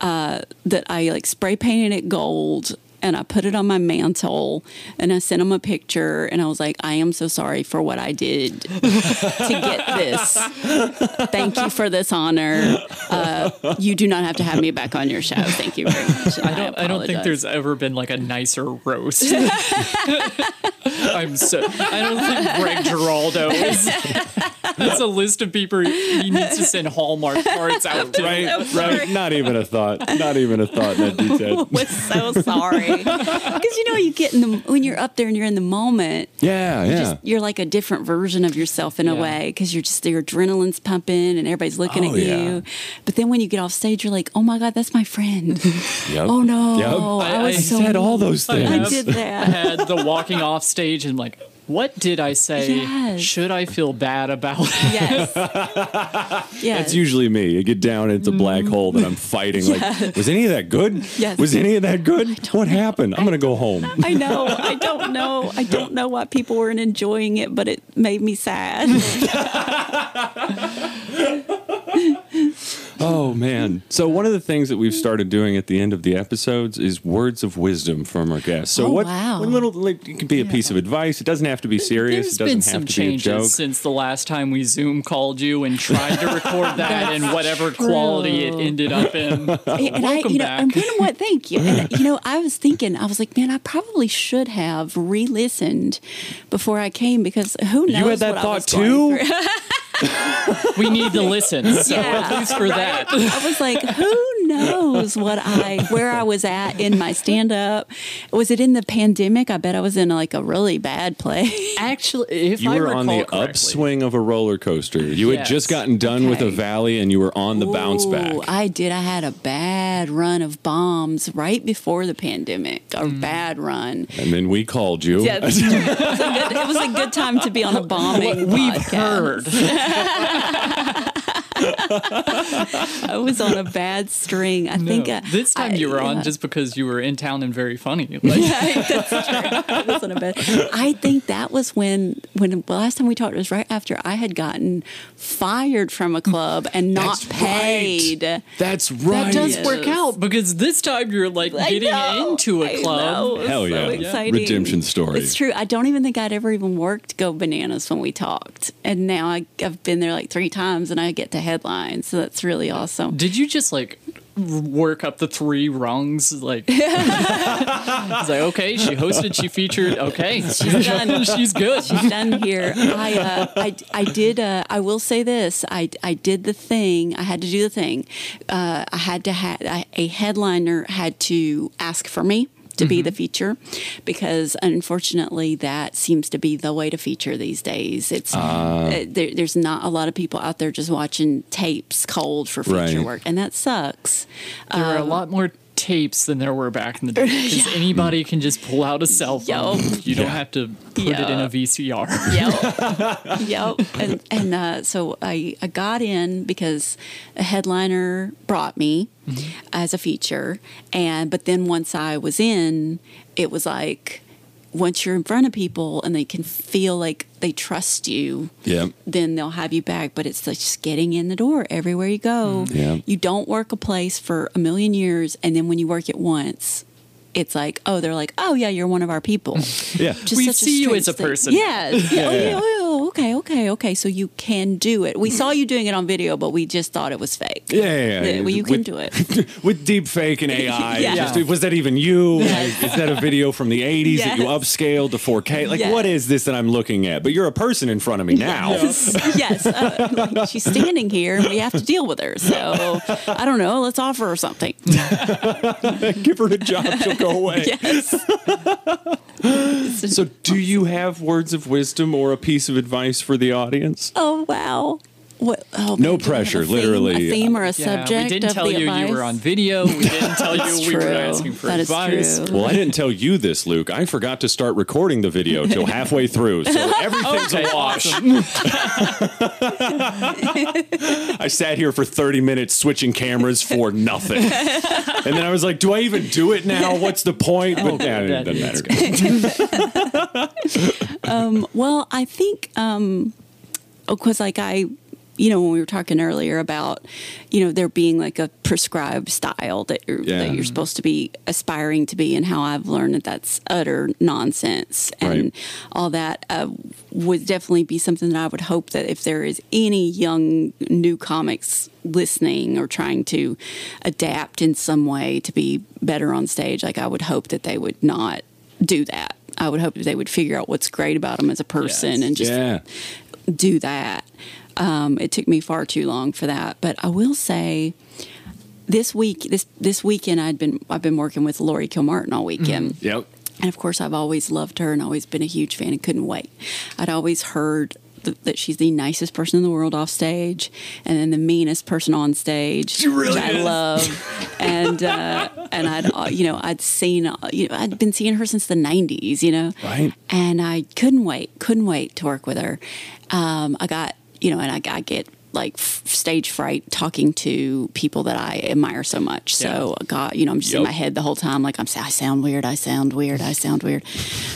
uh, that I like spray painted it gold. And I put it on my mantle and I sent him a picture and I was like, I am so sorry for what I did to get this. Thank you for this honor. Uh, you do not have to have me back on your show. Thank you very much. I don't. I, don't think there's ever been like a nicer roast. I'm so. I don't think Greg Giraldo is. That's a list of people he needs to send Hallmark cards out to. Right, right. Not even a thought. Not even a thought in that detail. was so sorry because you know you get in the when you're up there and you're in the moment Yeah, you're yeah. just you're like a different version of yourself in a way because you're just your adrenaline's pumping and everybody's looking Oh, at you yeah. but then when you get off stage you're like oh my god that's my friend Yep. oh no Yep. I, I- was I so said all those things. I have did that I had the walking off stage and like, what did I say? Yes. Should I feel bad about it? yes yes That's usually me. You get down into a black hole that I'm fighting. Like, was any of that good? Yes. Was any of that good? What happened? I'm gonna go home. I know. I don't know. I don't know why people weren't enjoying it, but it made me sad. Oh man! So one of the things that we've started doing at the end of the episodes is words of wisdom from our guests. So Oh, what? wow. One little like it could be a piece of advice. It doesn't have to be serious. There's it doesn't been have to be a joke. changes since the last time we Zoom called you and tried to record that in whatever quality it ended up in. and I, you know, back. and you know what? Thank you. And, you know, I was thinking, I was like, man, I probably should have re-listened before I came because who knows? You had that thought too? We need to listen. So Yeah. at least for that. I was like, who knows what I, where I was at in my stand-up? Was it in the pandemic? I bet I was in like a really bad place. Actually, if You I were on the correctly, upswing of a roller coaster. You had just gotten done with a valley and you were on the bounce back. I did. I had a bad run of bombs right before the pandemic. A Mm. bad run. and then we called you. Yeah, it, was a good, it was a good time to be on a bombing. we've podcast. heard. I was on a bad string. I think No, uh, this time I- you were on yeah. just because you were in town and very funny. Like, That's true. I was on a bad. I think that was when when the last time we talked was right after I had gotten fired from a club and not That's paid. Right. That's right. that does Yes. work out because this time you're like I getting know, into I a club. know. It's Hell so yeah. exciting. Redemption story. It's true. I don't even think I'd ever even worked Go Bananas when we talked, and now I, I've been there like three times, and I get to So that's really awesome. Did you just like work up the three rungs? Like, it's like okay, she hosted, she featured. Okay, she's done. she's good. She's done here. I, uh, I, I did. Uh, I will say this. I, I did the thing. I had to do the thing. Uh, I had to have a headliner had to ask for me to be mm-hmm. the feature because unfortunately that seems to be the way to feature these days. It's ah. uh, there, there's not a lot of people out there just watching tapes cold for feature Right. work and that sucks. There are a um, lot more tapes than there were back in the day because anybody can just pull out a cell phone. Yup. You don't Yeah. have to put it in a VCR. Yep. yep. And, and uh, so I, I got in because a headliner brought me as a feature. And but then once I was in, it was like once you're in front of people and they can feel like they trust you, Yeah. then they'll have you back. But it's like just getting in the door everywhere you go. Mm. Yeah. You don't work a place for a million years, and then when you work it once, it's like, oh, they're like, oh yeah, you're one of our people. Yeah. Just We see you as a person. Yes. Yeah. Oh, Yeah. yeah, oh, yeah. Okay. Okay. Okay. So you can do it. We saw you doing it on video, but we just thought it was fake. Yeah, yeah, yeah. Well, you can With- do it. with deep fake and AI. Yeah. Just- was that even you? Yes. Is that a video from the 80s that you upscaled to 4K? Like, Yes. what is this that I'm looking at? But you're a person in front of me now. Yes. yes. Uh, like, she's standing here. and We have to deal with her. So I don't know. Let's offer her something. Give her a job, she'll go away. Yes. So, do you have words of wisdom or a piece of advice for the audience? Oh wow. What? Oh, No man, do we have pressure, a theme- literally. A theme or a Yeah, subject we didn't of tell the you you advice? were on video. We didn't tell you That's we were true. asking for That is advice. true. Well, I didn't tell you this, Luke. I forgot to start recording the video till halfway through, so everything's Okay, a wash. I sat here for 30 minutes switching cameras for nothing. And then I was like, do I even do it now? What's the point? But yeah, it that doesn't is matter. Well, I think, um, because like I, you know, when we were talking earlier about, you know, there being like a prescribed style that you're, Yeah. that you're supposed to be aspiring to be, and how I've learned that that's utter nonsense and Right. all that uh, would definitely be something that I would hope that if there is any young new comics listening or trying to adapt in some way to be better on stage, like I would hope that they would not do that. I would hope that they would figure out what's great about them as a person Yes. and just Yeah. do that. Um, it took me far too long for that, but I will say, this week, this this weekend, I'd been I've been working with Laurie Kilmartin all weekend, Yep. and of course, I've always loved her and always been a huge fan and couldn't wait. I'd always heard th- that she's the nicest person in the world off stage, and then the meanest person on stage. She really which I love, and uh, and I'd uh, you know I'd seen you know I'd been seeing her since the '90s, you know, Right. and I couldn't wait, couldn't wait to work with her. Um, I got, you know, and I, I get like f- stage fright talking to people that I admire so much. So God, you know, I'm just in my head the whole time, like I'm. I sound weird. I sound weird. I sound weird.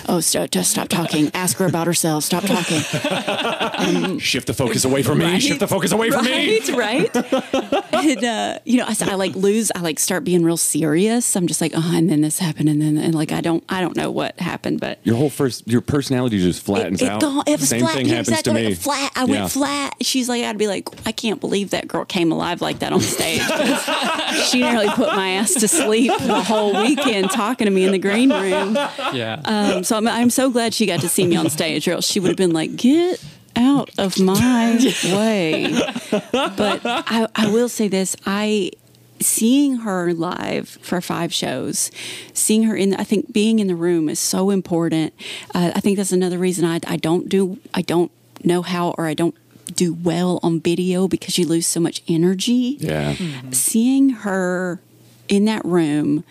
Oh, st- just stop talking. Ask her about herself. Stop talking. Shift the focus away from me. Shift the focus away from me. right, right. and uh, you know, I, I like lose. I like start being real serious. I'm just like, oh, and then this happened, and then and like I don't, I don't know what happened, but Your whole first, your personality just flattens it, out. gone- it was Same flat. thing Yeah, happens exactly. to me. Flat. I Yeah. went flat. She's like, I'd be like, I can't believe that girl came alive like that on stage. she nearly put my ass to sleep the whole weekend talking to me in the green room. Yeah. Um, so I'm, I'm so glad she got to see me on stage, or else she would have been like, get out of my way. But I, I will say this: I seeing her live for five shows, seeing her in, I think being in the room is so important. Uh, I think that's another reason I, I don't do, I don't know how, or I don't do well on video because you lose so much energy Yeah. seeing her in that room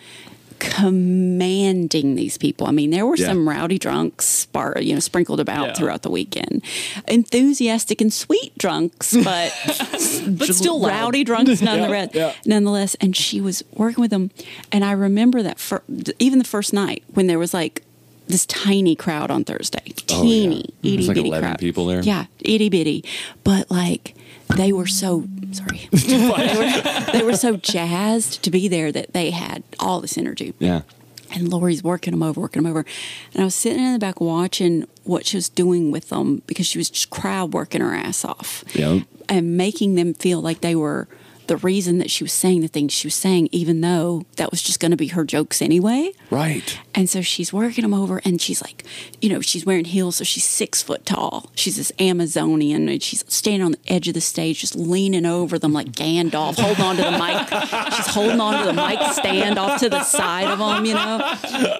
commanding these people. I mean, there were Yeah. some rowdy drunks, spar, you know, sprinkled about Yeah. throughout the weekend. Enthusiastic and sweet drunks, but But still loud. rowdy drunks nonetheless. yeah. Nonetheless, and she was working with them, and I remember that for even the first night when there was like this tiny crowd on Thursday, Oh, yeah. teeny, There's itty like bitty 11 crowd. people there. Yeah, itty bitty, but like they were so sorry. they, were, they were so jazzed to be there that they had all this energy. Yeah. And Laurie's working them over, working them over. And I was sitting in the back watching what she was doing with them because she was just crowd working her ass off Yeah. and making them feel like they were the reason that she was saying the things she was saying, even though that was just going to be her jokes anyway. Right. And so she's working them over, and she's like, you know, she's wearing heels, so she's six foot tall. She's this Amazonian, and she's standing on the edge of the stage, just leaning over them like Gandalf, holding on to the mic. She's holding on to the mic stand off to the side of them, you know,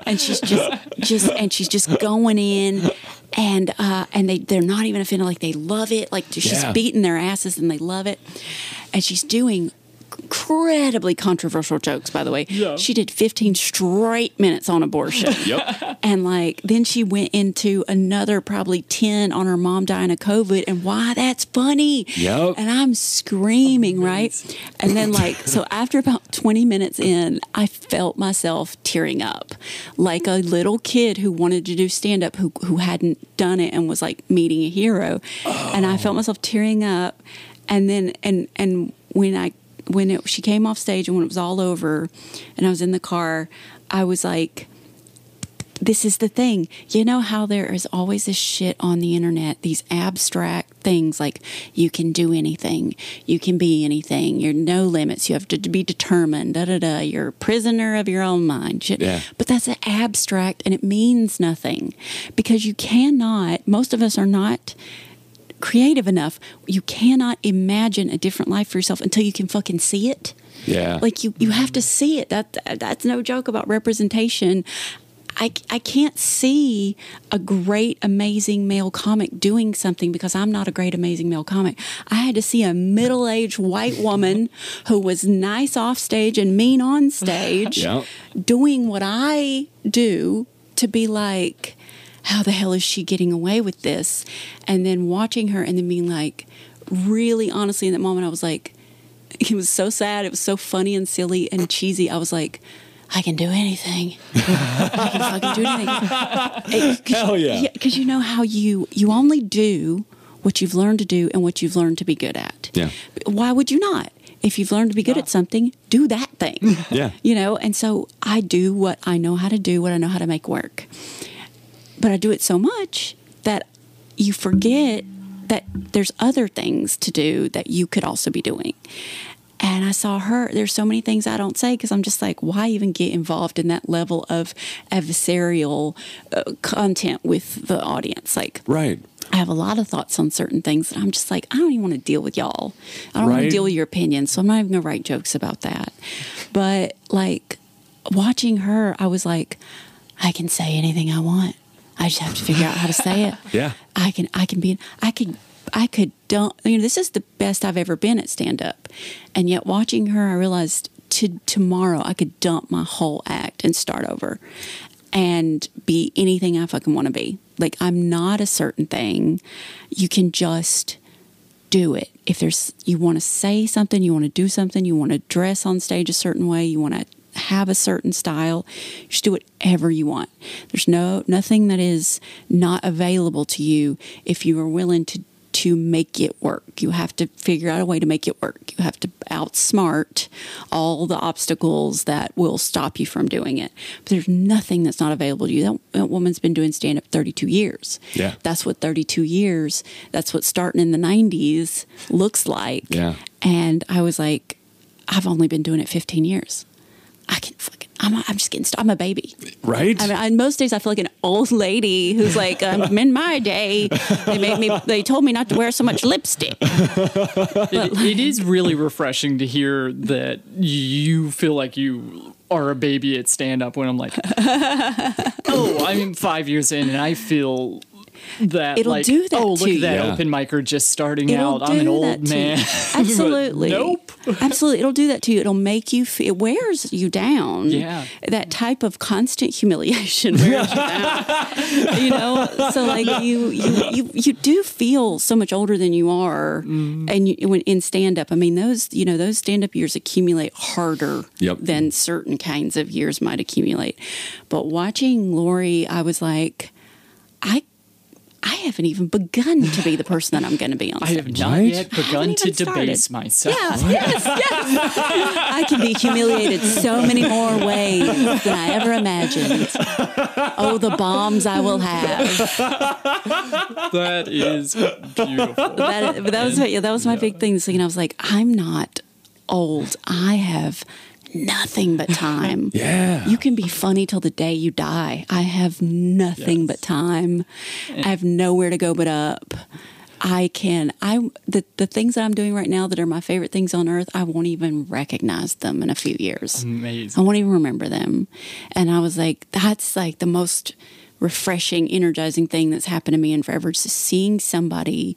and she's just, just, and she's just going in. And uh, and they they're not even offended. Like they love it. Like she's Yeah. beating their asses and they love it. And she's doing incredibly controversial jokes. By the way, Yeah. she did 15 straight minutes on abortion. Yep. And like then she went into another probably 10 on her mom dying of COVID and why that's funny. Yep. And I'm screaming, right? And then like so after about 20 minutes in, I felt myself tearing up. Like a little kid who wanted to do stand up who who hadn't done it and was like meeting a hero. And I felt myself tearing up. And then and and when I when it, she came off stage and when it was all over and I was in the car, I was like this is the thing. You know how there is always this shit on the internet, these abstract things like you can do anything, you can be anything, you're no limits, you have to be determined, da da da, you're a prisoner of your own mind. Shit. Yeah. But that's an abstract and it means nothing because you cannot, most of us are not creative enough. You cannot imagine a different life for yourself until you can fucking see it Yeah. like you you have to see it that that's no joke about representation I, I can't see a great amazing male comic doing something because I'm not a great amazing male comic. I had to see a middle-aged white woman who was nice off stage and mean on stage Yeah. doing what I do to be like how the hell is she getting away with this? And then watching her and then being like really honestly in that moment I was like it was so sad. It was so funny and silly and cheesy. I was like, I can do anything. I can fucking do anything. It- Hell yeah. Because you know how you you only do what you've learned to do and what you've learned to be good at. Yeah. Why would you not? If you've learned to be good at something, do that thing. Yeah. You know, and so I do what I know how to do, what I know how to make work. But I do it so much that you forget that there's other things to do that you could also be doing. And I saw her, there's so many things I don't say because I'm just like, why even get involved in that level of adversarial uh, content with the audience? Like, Right. I have a lot of thoughts on certain things that I'm just like, I don't even want to deal with y'all. I don't want to deal with your opinions, so I'm not even going to write jokes about that. But like watching her, I was like, I can say anything I want. I just have to figure out how to say it. Yeah. I can I can be I could I could don't you know this is the best I've ever been at stand up. And yet watching her I realized to tomorrow I could dump my whole act and start over and be anything I fucking want to be. Like I'm not a certain thing. You can just do it. If there's you want to say something, you want to do something, you want to dress on stage a certain way, you want to have a certain style, just do whatever you want. There's no nothing that is not available to you if you are willing to to make it work. You have to figure out a way to make it work. You have to outsmart all the obstacles that will stop you from doing it. But there's nothing that's not available to you. That, that woman's been doing stand up 32 years. Yeah. That's what 32 years, that's what starting in the 90s looks like. Yeah. And I was like, I've only been doing it 15 years. I can fucking, I'm, I'm just getting, st- I'm a baby. Right? I mean, I, most days I feel like an old lady who's like, um, in my day, they made me, they told me not to wear so much lipstick. it, it is really refreshing to hear that you feel like you are a baby at stand up when I'm like, oh, I'm five years in and I feel that It'll like, do that oh, look to at that you. open micer just starting It'll out. I'm an old man. Absolutely. nope. Absolutely. It'll do that to you. It'll make you feel, it wears you down. Yeah. That type of constant humiliation wears you down. You know? So like you, you, you, you do feel so much older than you are. Mm-hmm. And you, when in stand up, I mean, those, you know, those stand up years accumulate harder Yep. than certain kinds of years might accumulate. But watching Laurie, I was like, I, I haven't even begun to be the person that I'm going to be on I have not Right? yet begun to debase started. myself. Yeah, yes, yes. I can be humiliated so many more ways than I ever imagined. Oh, the bombs I will have. That is beautiful. That, but that was my, that was my big thing. So, you know, I was like, I'm not old. I have nothing but time. Yeah. You can be funny till the day you die. I have nothing Yes. but time. I have nowhere to go but up. I can I the the things that I'm doing right now that are my favorite things on earth, I won't even recognize them in a few years. Amazing. I won't even remember them. And I was like, that's like the most refreshing, energizing thing that's happened to me in forever. Just seeing somebody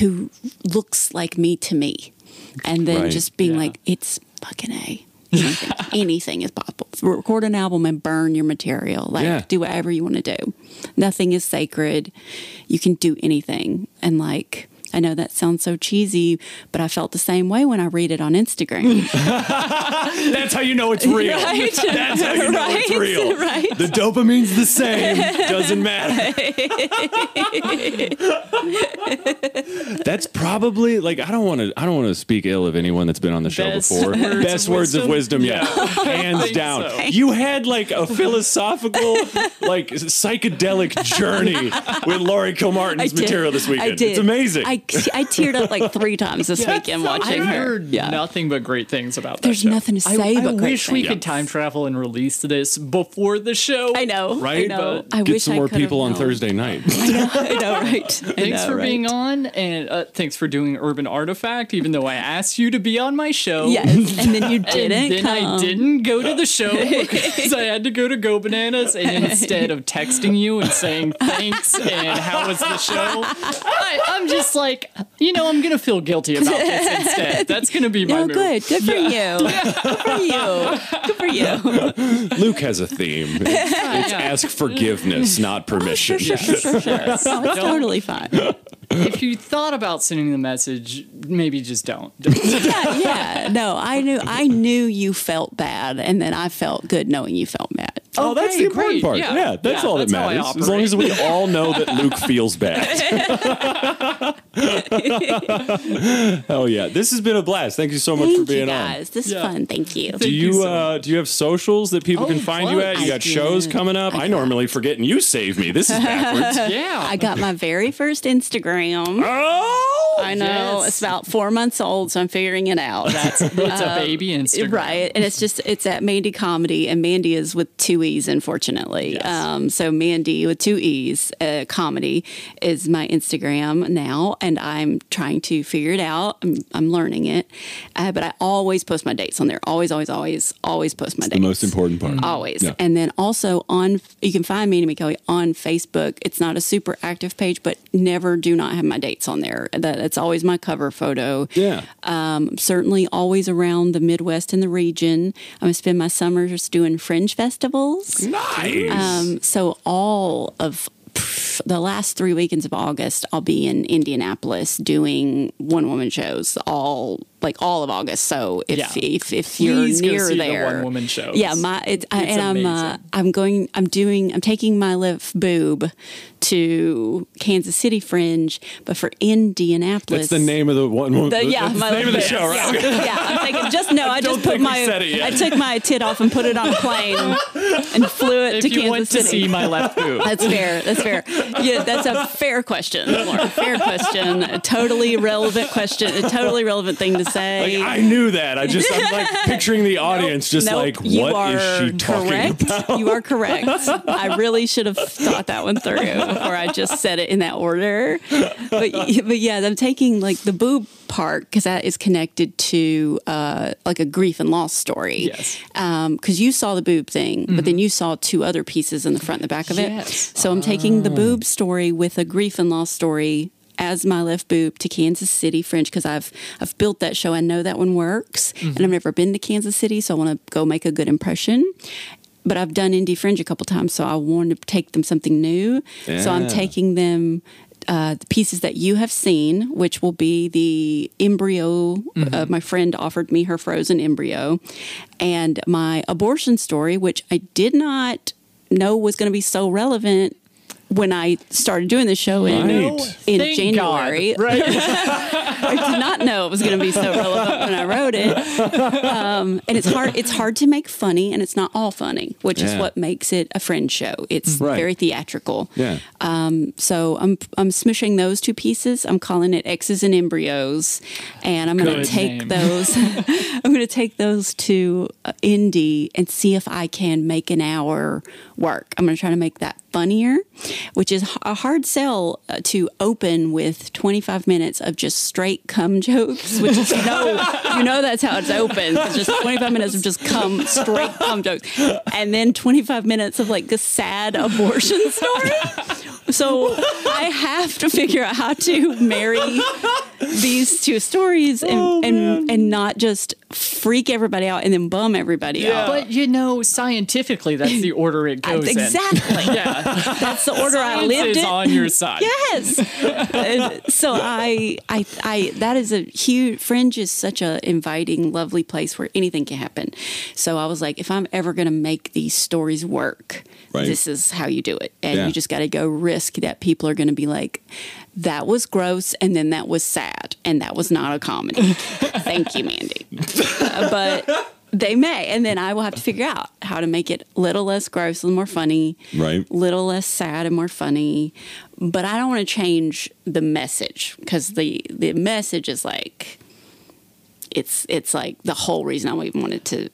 who looks like me to me. And then Right. just being Yeah. like, it's fucking A. Anything, anything is possible. Record an album and burn your material. Like, Yeah. do whatever you want to do. Nothing is sacred. You can do anything. And like, I know that sounds so cheesy, but I felt the same way when I read it on Instagram. That's how you know it's real. Right? That's how you know it's real. right. The dopamine's the same. Doesn't matter. that's probably like I don't want to. I don't want to speak ill of anyone that's been on the show Best before. words Best of words of wisdom, wisdom? yeah, hands down. so. You had like a philosophical, like psychedelic journey with Laurie Kilmartin's material this weekend. It's amazing. I, I teared up like three times this weekend watching I've her. heard Yeah. nothing but great things about that There's show. nothing to say I, but great wish we things. could time travel and release this before the show. I know. Right? I know. But I Get wish some I more could have people on. Thursday night. I know. I know. Right. Thanks for being on, and uh, thanks for doing Urban Artifact. Even though I asked you to be on my show, Yes, and then you didn't. and then I didn't go to the show because I had to go to Go Bananas. And instead of texting you and saying thanks and how was the show, I, I'm just like, you know, I'm gonna feel guilty about this instead. That's gonna be my No, move. good. Good for you. Good for you. Good for you. Luke has a theme. It's, it's Yeah. ask forgiveness, not oh, permission. Sure, sure, sure, sure, sure. No, it's Don't- totally fine. If you thought about sending the message, maybe just don't. Don't. Yeah, yeah. No, I knew. I knew you felt bad, and then I felt good knowing you felt bad. Oh, that's the important great. part. Yeah. Yeah, that's Yeah, all that's that matters. As long as we all know that Luke feels bad. Hell yeah. This has been a blast. Thank you so much Thank for you being guys. This is Yeah. fun. Thank you. Do Thank you you so uh do you have socials that people Oh, can find you at? You I got shows did. coming up? I, I normally forget and you save me. This is backwards. Yeah. I got my very first Instagram. oh! I know yes. it's about four months old, so I'm figuring it out. That's it's a baby Instagram. Right, and it's just it's at Mandy Comedy, and Mandy is with two e's, unfortunately. Yes. Um, so Mandy with two e's, uh, comedy is my Instagram now, and I'm trying to figure it out. I'm, I'm learning it, uh, but I always post my dates on there. Always, always, always, always post my dates. The most important part. Always. Yeah. And then also on, you can find me, Amy Kelly, on Facebook. It's not a super active page, but never do not have my dates on there. That, that's always my cover photo. Yeah. Um, certainly always around the Midwest and the region. I'm going to spend my summers doing fringe festivals. Nice. Um, so all of pff, the last three weekends of August, I'll be in Indianapolis doing one woman shows all like all of August. So if Yeah. if, if you're Please go near see the there, one-woman shows. Yeah, my it, I, It's and I'm uh. I'm going. I'm doing. I'm taking my left boob to Kansas City Fringe, but for Indianapolis. That's the name of the one. The, yeah, that's my the name of the show, boob. right? Yeah, yeah, I'm taking just no. I, don't just put my said it yet. I took my tit off and put it on a plane and flew it If to you Kansas want to City. see my left boob, That's fair. That's fair. Yeah, that's a fair question. Laura. Fair question. A totally relevant question. A totally relevant thing to say. Like, I knew that. I just I'm like picturing the audience just Nope, like, what are is she talking correct. about? You are correct. I really should have thought that one through before I just said it in that order. But but yeah, I'm taking like the boob part because that is connected to uh, like a grief and loss story. Yes. Because you saw the boob thing, but then you saw two other pieces in the front and the back of Yes. it. So I'm taking the boob story with a grief and loss story as my left boob to Kansas City Fringe because I've I've built that show. I know that one works, and I've never been to Kansas City, so I want to go make a good impression. But I've done IndyFringe a couple times, so I want to take them something new. So I'm taking them. Uh, the pieces that you have seen, which will be the embryo. Uh, my friend offered me her frozen embryo, and my abortion story, which I did not know was going to be so relevant when I started doing the show in Right. in Thank January. God, right? I did not know it was going to be so relevant when I wrote it. Um, and it's hard. It's hard to make funny, and it's not all funny, which is what makes it a friend show. It's Right. very theatrical. Yeah. Um, So I'm I'm smushing those two pieces. I'm calling it X's and embryos, and I'm going to take name. those. I'm going to take those to uh, Indy and see if I can make an hour work. I'm going to try to make that funnier, which is a hard sell uh, to open with 25 minutes of just straight cum jokes, which is you know you know that's how it's open. It's just 25 minutes of just cum straight cum jokes, and then 25 minutes of like the sad abortion story. So I have to figure out how to marry these two stories and, and and not just freak everybody out and then bum everybody out. But you know, scientifically, that's the order it goes in. Exactly. Yeah, That's the order I lived is in. on your side. Yes. So I, I, I, that is a huge, Fringe is such a inviting, lovely place where anything can happen. So I was like, if I'm ever going to make these stories work, Right. this is how you do it. And Yeah. you just got to go risk that people are going to be like, that was gross. And then that was sad. And that was not a comedy. Thank you, Mandy. Uh, but they may. And then I will have to figure out how to make it a little less gross and more funny Right. little less sad and more funny. But I don't want to change the message because the the message is like it's it's like the whole reason I even wanted to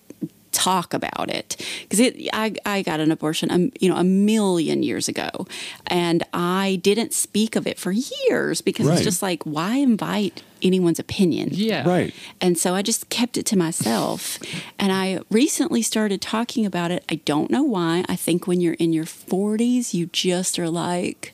talk about it because it I, I got an abortion um, you know a million years ago and I didn't speak of it for years because Right. it's just like why invite anyone's opinion Yeah. Right. and so I just kept it to myself. And I recently started talking about it. I don't know why. I think when you're in your 40s, you just are like,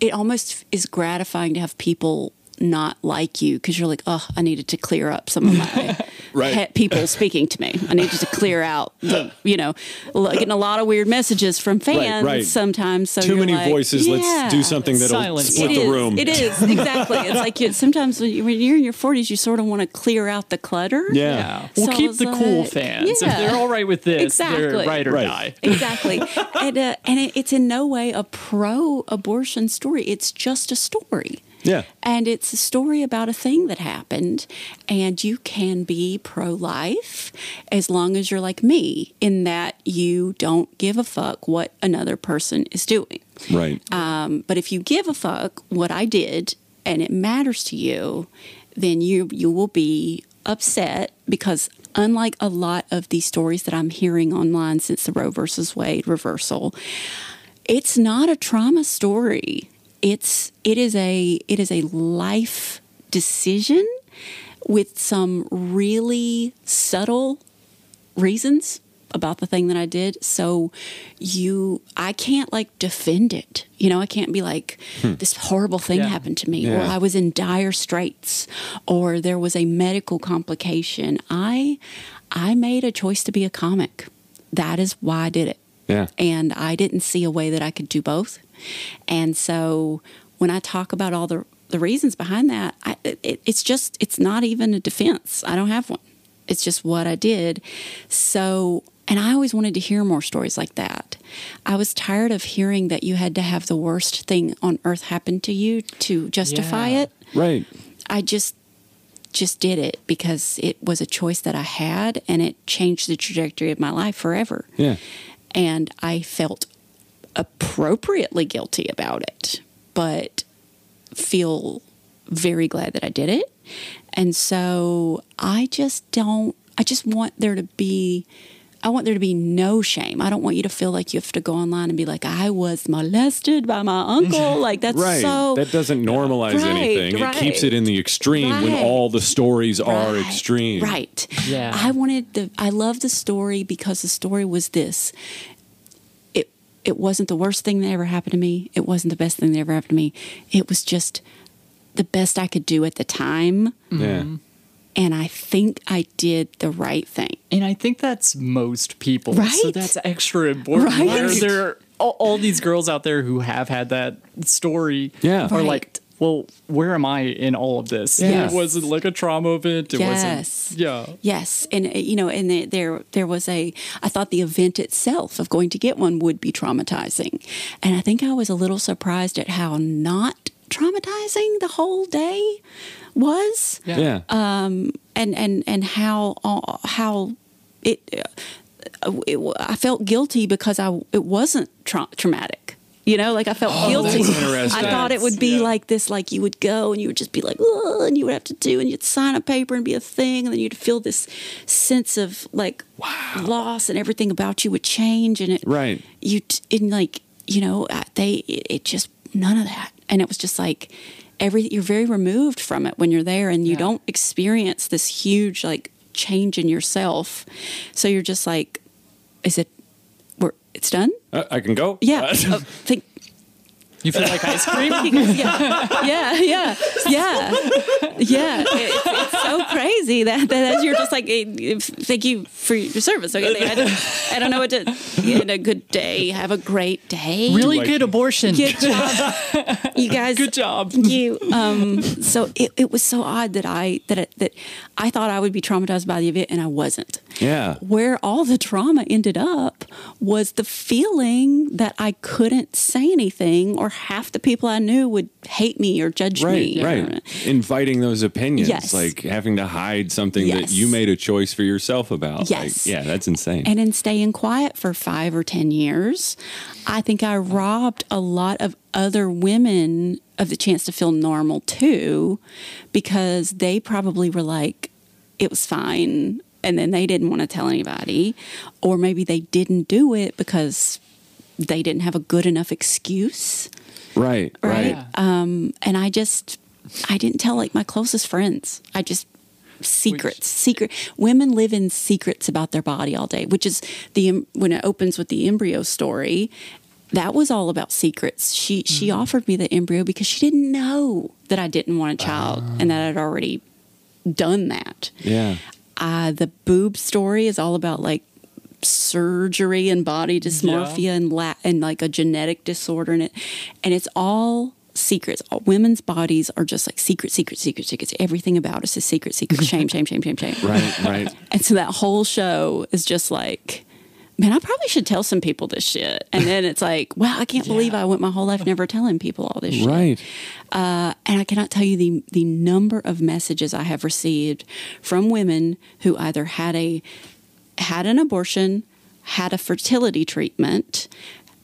it almost is gratifying to have people not like you because you're like, oh, I needed to clear up some of my Right. he- people speaking to me. I needed to clear out the, you know, getting a lot of weird messages from fans right. sometimes. So Too many like, voices. yeah. Let's do something that'll Silence. split It the is. room. It is exactly. It's like you, sometimes when you- when you're in your 40s, you sort of want to clear out the clutter. Yeah. Yeah. We'll So I keep was the cool like, fans. If yeah. they're all right with this, Exactly. they're right or Right. die. Exactly, and uh, and it, it's in no way a pro-abortion story. It's just a story. Yeah. And it's a story about a thing that happened, and you can be pro life as long as you're like me, in that you don't give a fuck what another person is doing. Right. Um, but if you give a fuck what I did and it matters to you, then you you will be upset because unlike a lot of these stories that I'm hearing online since the Roe versus Wade reversal, it's not a trauma story. It's it is a it is a life decision with some really subtle reasons about the thing that I did. So you I can't like defend it. You know, I can't be like hmm. this horrible thing Yeah. happened to me or I was in dire straits or there was a medical complication. I I made a choice to be a comic. That is why I did it. Yeah. And I didn't see a way that I could do both. And so when I talk about all the, the reasons behind that, I, it, it's just, it's not even a defense. I don't have one. It's just what I did. So, and I always wanted to hear more stories like that. I was tired of hearing that you had to have the worst thing on earth happen to you to justify Yeah. it. Right. I just just did it because it was a choice that I had and it changed the trajectory of my life forever. Yeah. And I felt appropriately guilty about it, but feel very glad that I did it. And so I just don't I just want there to be I want there to be no shame. I don't want you to feel like you have to go online and be like, I was molested by my uncle. Like that's Right. so that doesn't normalize Right, anything. right. It keeps it in the extreme when all the stories are extreme. Right. Yeah. I wanted the I love the story because the story was this. It it wasn't the worst thing that ever happened to me. It wasn't the best thing that ever happened to me. It was just the best I could do at the time. Yeah. Mm-hmm. And I think I did the right thing. And I think that's most people. Right. So that's extra important. Right. Where there all, all these girls out there who have had that story Yeah. are Right. like, well, where am I in all of this? Yes. It wasn't like a trauma event. It Yes. wasn't. Yeah. Yes, and uh, you know, and there there was a. I thought the event itself of going to get one would be traumatizing, and I think I was a little surprised at how not traumatizing the whole day was. Yeah. Yeah. and and and how uh, how it, uh, it I felt guilty because I it wasn't tra- traumatic. You know, like I felt guilty. that's interesting. I thought it would be Yeah. like this, like you would go and you would just be like, oh, and you would have to do, and you'd sign a paper and be a thing, and then you'd feel this sense of like loss, and everything about you would change, and it Right. you in like you know uh, they it, it just none of that, and it was just like every you're very removed from it when you're there, and you Yeah. don't experience this huge like change in yourself, so you're just like, is it? It's done. Uh, I can go. Yeah, Uh, uh, think You feel like ice cream? yeah, yeah, yeah, yeah, yeah. It- it's so crazy that, that you're just like, thank you for your service. Okay, I don't, I don't know what to. You had a good day. Have a great day. really Like- good abortion. Good job, you guys. Good job. You. Um. So it, it was so odd that I that it, that I thought I would be traumatized by the event and I wasn't. Yeah. Where all the trauma ended up was the feeling that I couldn't say anything, or half the people I knew would hate me or judge Right, me. right. Inviting those opinions, Yes. like having to hide something that you made a choice for yourself about. Yes. Like, yeah, that's insane. And in staying quiet for five or 10 years, I think I robbed a lot of other women of the chance to feel normal too, because they probably were like, it was fine. And then they didn't want to tell anybody. Or maybe they didn't do it because they didn't have a good enough excuse. Right, right. Right. Um, and I just, I didn't tell like my closest friends. I just, secrets, secret. Women live in secrets about their body all day, which is the, when it opens with the embryo story, that was all about secrets. She, she offered me the embryo because she didn't know that I didn't want a child and that I'd already done that. Yeah. Uh, the boob story is all about like surgery and body dysmorphia and la- and like a genetic disorder in it, and it's all secrets. All, women's bodies are just like secret, secret, secret, secrets. Everything about us is secret, secret. Shame, shame, shame, shame, shame. Right, right. And so that whole show is just like. Man, I probably should tell some people this shit. And then it's like, wow, I can't believe I went my whole life never telling people all this shit Right. Uh, and I cannot tell you the the number of messages I have received from women who either had a had an abortion, had a fertility treatment,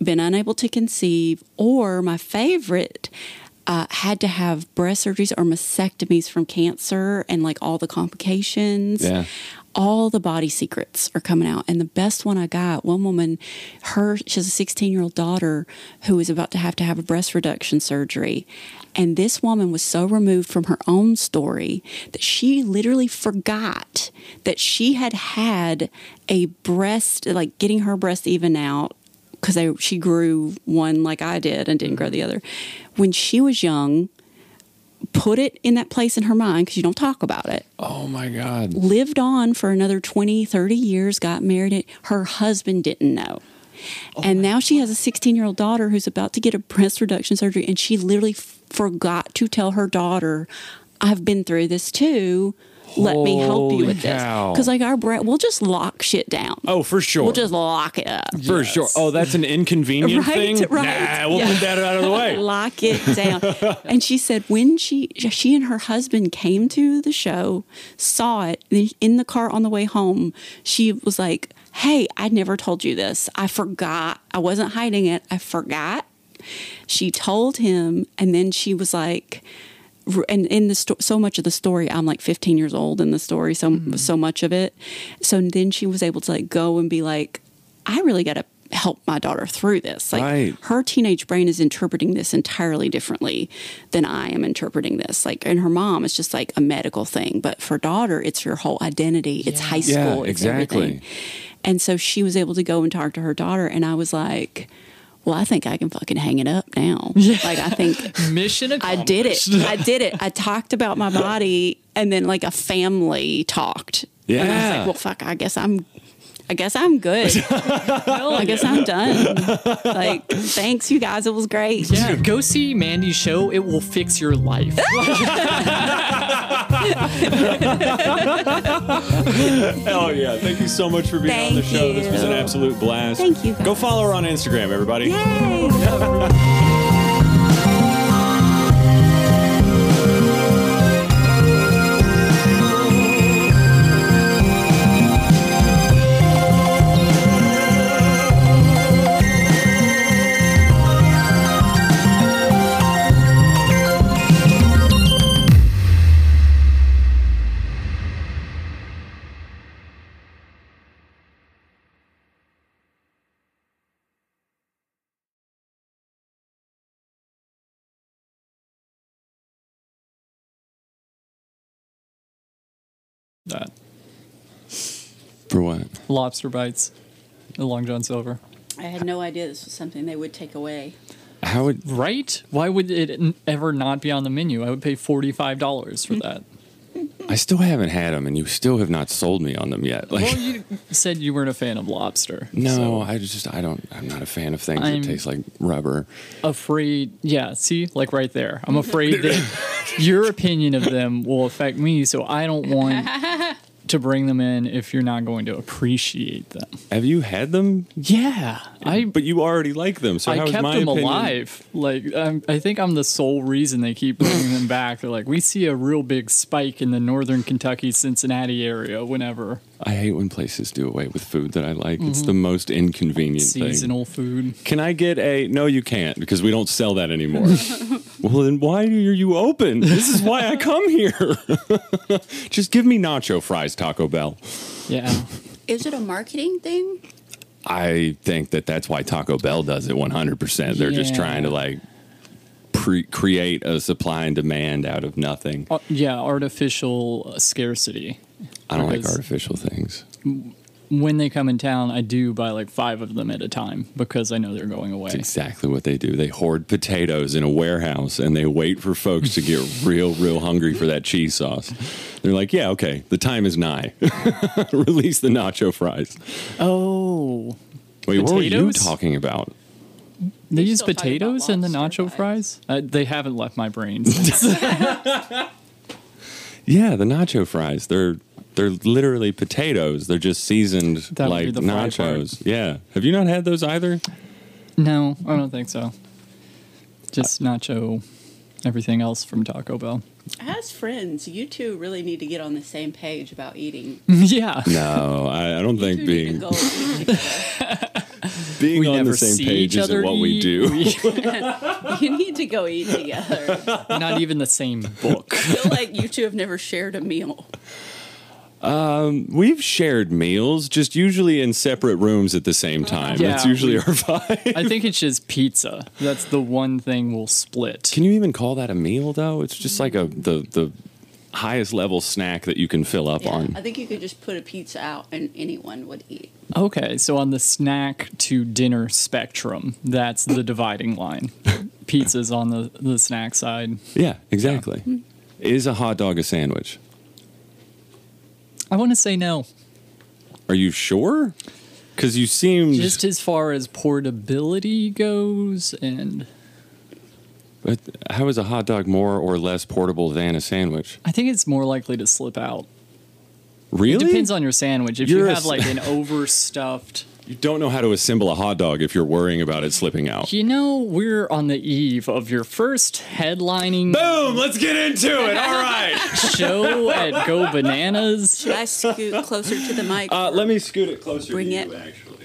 been unable to conceive, or my favorite. Uh, had to have breast surgeries or mastectomies from cancer and like all the complications Yeah. All the body secrets are coming out. And the best one I got, one woman, her, she has a 16 year old daughter who is about to have to have a breast reduction surgery. And this woman was so removed from her own story that she literally forgot that she had had a breast, like getting her breast even out because she grew one like I did and didn't grow the other. When she was young, put it in that place in her mind because you don't talk about it Oh my God. lived on for another 20, 30 years, got married. Her husband didn't know. Oh, and now she has a 16 year old daughter who's about to get a breast reduction surgery, and she literally f- forgot to tell her daughter, "I've been through this too. Let me help you with cow. this." Because like our breast, we'll just lock shit down. Oh, for sure. We'll just lock it up. for Yes. sure. Oh, that's an inconvenient Right, thing. right. Nah, we'll Yeah. put that out of the way. lock it down. and she said when she she and her husband came to the show, saw it then in the car on the way home, she was like, "Hey, I never told you this. I forgot. I wasn't hiding it. I forgot." She told him, and then she was like. And in the sto- so much of the story, I'm like 15 years old in the story, so mm-hmm. so much of it. So then she was able to like go and be like, I really got to help my daughter through this. Like Right. her teenage brain is interpreting this entirely differently than I am interpreting this. Like, and her mom is just like a medical thing, but for daughter, it's your whole identity. It's high Yeah, school. it's exactly. everything. And so she was able to go and talk to her daughter, and I was like, "Well, I think I can fucking hang it up now. Like, I think." Mission accomplished. I did it. I did it. I talked about my body, and then like a family talked. And I was Yeah. like, well, fuck. I guess I'm. I guess I'm good. I guess I'm done. Like, thanks, you guys. It was great. Yeah, go see Mandy's show. It will fix your life. Hell yeah. Thank you so much for being on the Thank show. This was an absolute blast. Thank you, guys. Go follow her on Instagram, everybody. Yay! For what? lobster bites, the Long John Silver. I had no idea this was something they would take away. How would Right? Why would it n- ever not be on the menu? I would pay forty five dollars for that. I still haven't had them, and you still have not sold me on them yet. Like, Well, you said you weren't a fan of lobster. no, so I just I don't. I'm not a fan of things I'm- that taste like rubber. afraid. Yeah, see, like right there. I'm afraid that your opinion of them will affect me, so I don't want to bring them in if you're not going to appreciate them. Have you had them? Yeah, I But you already like them, so I how's kept my them opinion? alive. Like I'm, I think I'm the sole reason they keep bringing them back. They're like, we see a real big spike in the northern Kentucky, Cincinnati area whenever I hate when places do away with food that I like. It's mm-hmm. the most inconvenient thing. seasonal food. Can I get a? No, you can't because we don't sell that anymore. well, then why are you open? This is why I come here. Just give me nacho fries, Taco Bell. Yeah, Is it a marketing thing? I think that that's why Taco Bell does it 100%. They're just trying to like pre- create a supply and demand out of nothing. Uh, yeah, artificial uh, scarcity. I don't like artificial things. When they come in town, I do buy like five of them at a time because I know they're going away. That's exactly what they do. They hoard potatoes in a warehouse and they wait for folks to get real, real hungry for that cheese sauce. They're like, yeah, okay, the time is nigh. Release the nacho fries. Oh, Wait, what were you talking about? they use still talking about potatoes in the nacho pies. fries. Uh, they haven't left my brain. since. Yeah, the nacho fries. They're they're literally potatoes. They're just seasoned That would be like the fried nachos. Yeah. Have you not had those either? no, I don't think so. Just nacho, everything else from Taco Bell. As friends, you two really need to get on the same page about eating. yeah. No, I, I don't think You being need to go eat together. being We on never the same see page other isn't what we eat. do. We- you need to go eat together. not even the same book. I feel like you two have never shared a meal. Um, we've shared meals, just usually in separate rooms at the same time. Yeah, That's usually we- our vibe. I think it's just pizza. That's the one thing we'll split. Can you even call that a meal though? It's just like a the the highest level snack that you can fill up Yeah, on. I think you could just put a pizza out and anyone would eat. Okay, so on the snack to dinner spectrum, that's the dividing line. Pizza's on the, the snack side. Yeah, exactly. Mm-hmm. Is a hot dog a sandwich? I want to say no. Are you sure? Because you seemed. just as far as portability goes and but how is a hot dog more or less portable than a sandwich? I think it's more likely to slip out. Really? It depends on your sandwich. If You're you have like an overstuffed, You don't know how to assemble a hot dog if you're worrying about it slipping out. you know, we're on the eve of your first headlining Boom! Let's get into it. All right. show at Go Bananas. Should I scoot closer to the mic? Uh, let me scoot it closer Bring to it. you, actually.